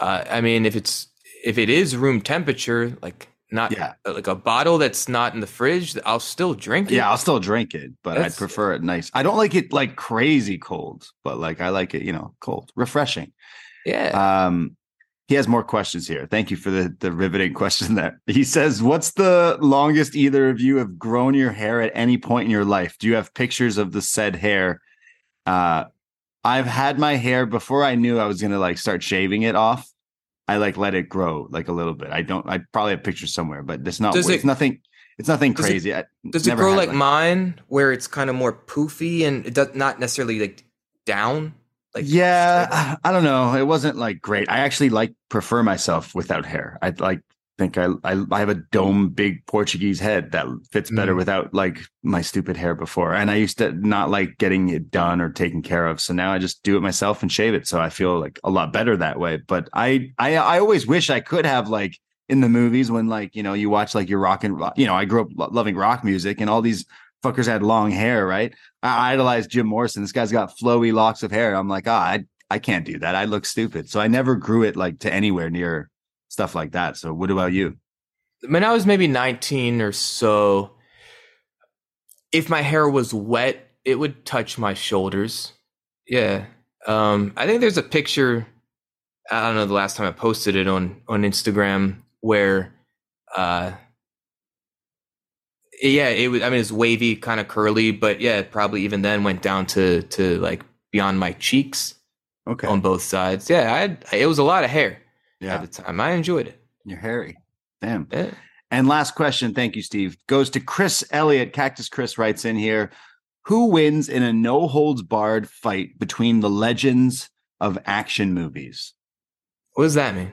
Uh, I mean, if it's if it is room temperature, like not Yeah. like a bottle that's not in the fridge, I'll still drink it. Yeah, I'll still drink it, but That's- I'd prefer it nice. I don't like it like crazy cold, but like I like it, you know, cold, refreshing. yeah. Um, he has more questions here. Thank you for the the riveting question there. He says, "What's the longest either of you have grown your hair at any point in your life? Do you have pictures of the said hair?" Uh, I've had my hair before I knew I was gonna like start shaving it off. I like let it grow like a little bit. I don't. I probably have pictures somewhere, but it's not. Does it's it- nothing. It's nothing does it- crazy. I Does it grow had, like, mine, where it's kind of more poofy and it does not necessarily like down? Like yeah, I don't know. It wasn't like great. I actually like prefer myself without hair. I like think I I, I have a dome big Portuguese head that fits better Mm. without like my stupid hair before. And I used to not like getting it done or taken care of. So now I just do it myself and shave it. So I feel like a lot better that way. But I I I always wish I could have like in the movies when like you know you watch like your rock and you know I grew up lo- loving rock music and all these fuckers had long hair, right? I idolized Jim Morrison. This guy's got flowy locks of hair. I'm like, ah, I I can't do that. I look stupid. So I never grew it like to anywhere near stuff like that. So what about you? when I was maybe 19 or so, if my hair was wet, it would touch my shoulders. Yeah. Um, I think there's a picture. I don't know the last time I posted it on on Instagram where, uh, yeah, it was. I mean, it's wavy, kind of curly, but yeah, it probably even then went down to to like beyond my cheeks Okay. on both sides. Yeah, I had, it was a lot of hair yeah. at the time. I enjoyed it. You're hairy. Damn. Yeah. And last question, thank you, Steve, goes to Chris Elliott. Cactus Chris writes in here Who wins in a no holds barred fight between the legends of action movies? What does that mean?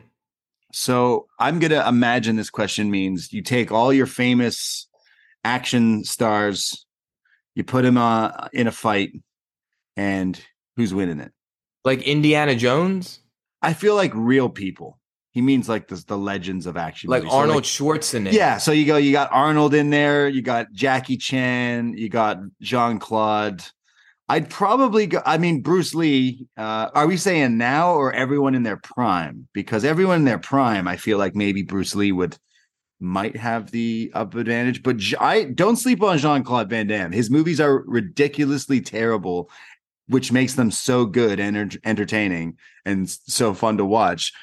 So I'm going to imagine this question means you take all your famous action stars, you put them uh, in a fight, and who's winning it? Like Indiana Jones? I feel like real people. He means like the, the legends of action. Like movies. So, Arnold Schwarzenegger. Yeah, so you go, you got Arnold in there, you got Jackie Chan, you got Jean Claude. I'd probably go. I mean, Bruce Lee. Uh, are we saying now or everyone in their prime? Because everyone in their prime, I feel like maybe Bruce Lee would might have the up advantage. But I don't sleep on Jean Claude Van Damme. His movies are ridiculously terrible, which makes them so good and enter- entertaining and so fun to watch.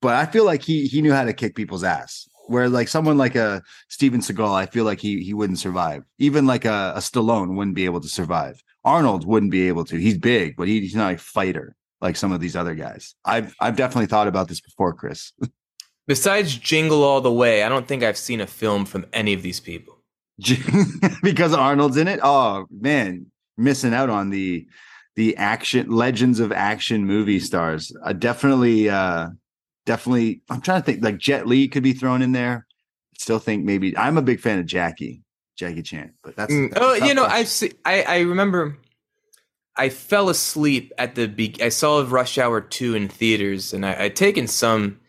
But I feel like he he knew how to kick people's ass. Where like someone like a Steven Seagal, I feel like he he wouldn't survive. Even like a, a Stallone wouldn't be able to survive. Arnold wouldn't be able to. He's big, but he, he's not a fighter like some of these other guys. I've I've definitely thought about this before, Chris. Besides Jingle All the Way, I don't think I've seen a film from any of these people. because Arnold's in it. Oh man, missing out on the the action legends of action movie stars. Uh, definitely, uh definitely. I'm trying to think. Like Jet Li could be thrown in there. Still think maybe I'm a big fan of Jackie, Jackie Chan, but that's, Mm. that's Oh, you know, question. I've I I remember I fell asleep at the be- I saw Rush Hour 2 in theaters and I, I'd taken some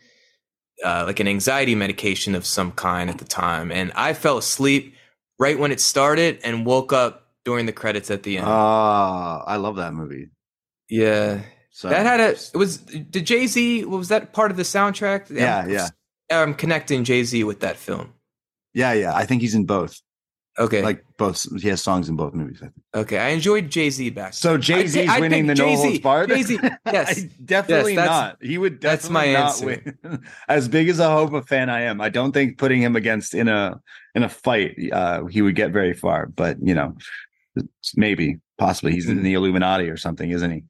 uh, like an anxiety medication of some kind at the time and I fell asleep right when it started and woke up during the credits at the end. Ah, I love that movie. yeah. So That had a it was did Jay-Z was that part of the soundtrack? Yeah, I'm, yeah. I'm connecting Jay-Z with that film. yeah, yeah. I think he's in both. Okay. Like both. He has songs in both movies. I think. okay. I enjoyed Jay-Z back. So Jay Z's I'd winning the no Jay-Z. holds barred. Jay-Z, yes. Definitely Yes, not. He would that's my not answer. win. As big as a Hova fan I am, I don't think putting him against in a in a fight, uh, he would get very far. But you know, maybe, possibly, he's in the Illuminati or something, isn't he?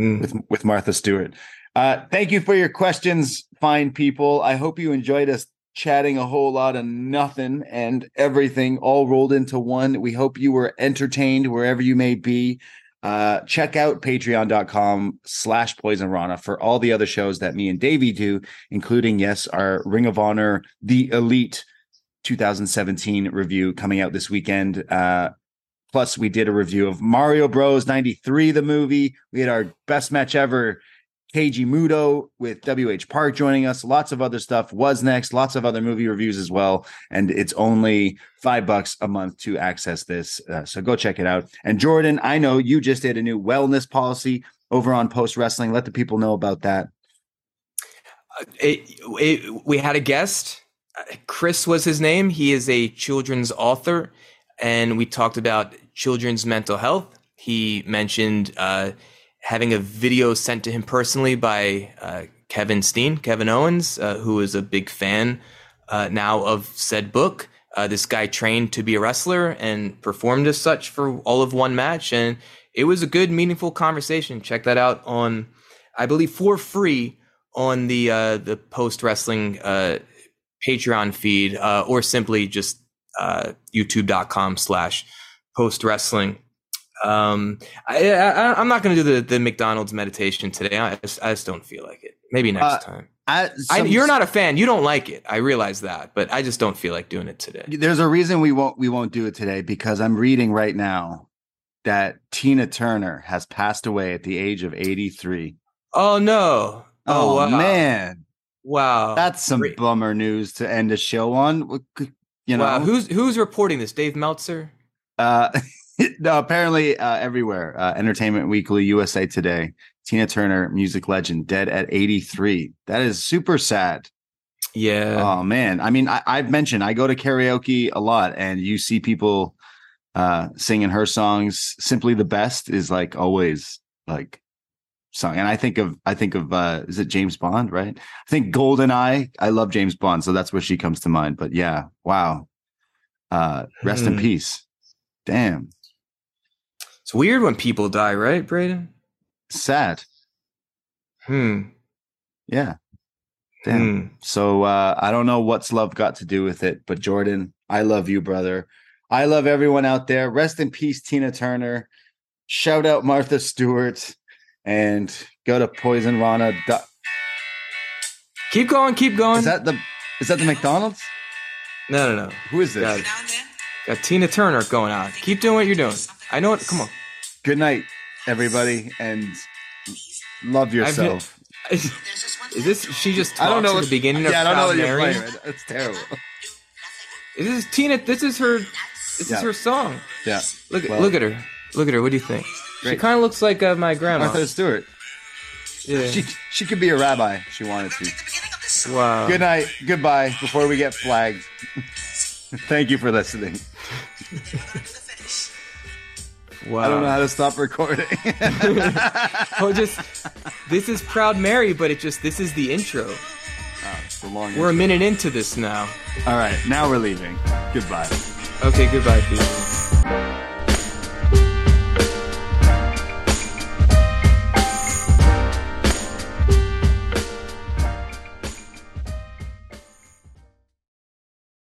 Mm. with with Martha Stewart. Uh, thank you for your questions, fine people. I hope you enjoyed us chatting a whole lot of nothing and everything all rolled into one. We hope you were entertained wherever you may be. Uh, check out patreon.com slash Poisonrana for all the other shows that me and Davie do, including, yes, our Ring of Honor, the Elite 2017 review coming out this weekend. Uh, Plus, we did a review of Mario Bros. 93, the movie. We had our best match ever, Keiji Muto with WH Park joining us. Lots of other stuff wasNXT, lots of other movie reviews as well. And it's only five bucks a month to access this. Uh, so go check it out. And Jordan, I know you just did a new wellness policy over on Post Wrestling. Let the people know about that. it, it, we had a guest. Uh, Chris was his name. He is a children's author, and we talked about children's mental health. He mentioned uh, having a video sent to him personally by uh, Kevin Steen, Kevin Owens, uh, who is a big fan uh, now of said book. Uh, this guy trained to be a wrestler and performed as such for all of one match, and it was a good, meaningful conversation. Check that out on, I believe, for free on the the post wrestling Patreon feed, or simply just uh, YouTube.com slash post wrestling. Um, I, I, I'm not going to do the, the McDonald's meditation today. I just, I just don't feel like it. Maybe next Uh, time. I, I, you're not a fan. You don't like it. I realize that, but I just don't feel like doing it today. There's a reason we won't we won't do it today because I'm reading right now that Tina Turner has passed away at the age of 83. Oh no! Oh, wow. man, Wow, that's some Great. bummer news to end a show on. You know, wow. Who's who's reporting this? Dave Meltzer. Uh, no, apparently uh, everywhere. Uh, Entertainment Weekly, USA Today. Tina Turner, music legend, dead at 83. That is super sad. Yeah. Oh man, I mean, I, I've mentioned I go to karaoke a lot, and you see people uh, singing her songs. Simply the best is like always like song, and I think of I think of uh, is it James Bond, right? I think Golden Eye. I love James Bond, so that's where she comes to mind. But yeah, wow. Uh, rest in Hmm. peace. Damn, it's weird when people die, right, Braden? sad. Hmm. Yeah, Damn. So uh, I don't know what's love got to do with it, but Jordan, I love you, brother. I love everyone out there. Rest in peace, Tina Turner. Shout out Martha Stewart, and go to Poisonrana. dot- Keep going, keep going. Is that the is that the McDonald's? no, no, no. Who is this? Got Tina Turner going on. Keep doing what you're doing. I know it. Come on. Good night, everybody, and love yourself. Is, is this? She just talks I don't know at the beginning of Yeah, I don't know what you're Mary? playing. It's terrible. Is this Tina? This is her. This Yeah. is her song. Yeah. Look, Well, look at her. Look at her. What do you think? She kind of looks like uh, my grandma. Martha Stewart. yeah. She she could be a rabbi if she wanted to. wow. Good night. Goodbye. Before we get flagged. Thank you for listening. Wow. I don't know how to stop recording. oh, just this is Proud Mary, but it just this is the intro. Oh, it's a long We're a minute into this now. All right, now we're leaving. Goodbye. Okay, goodbye, people.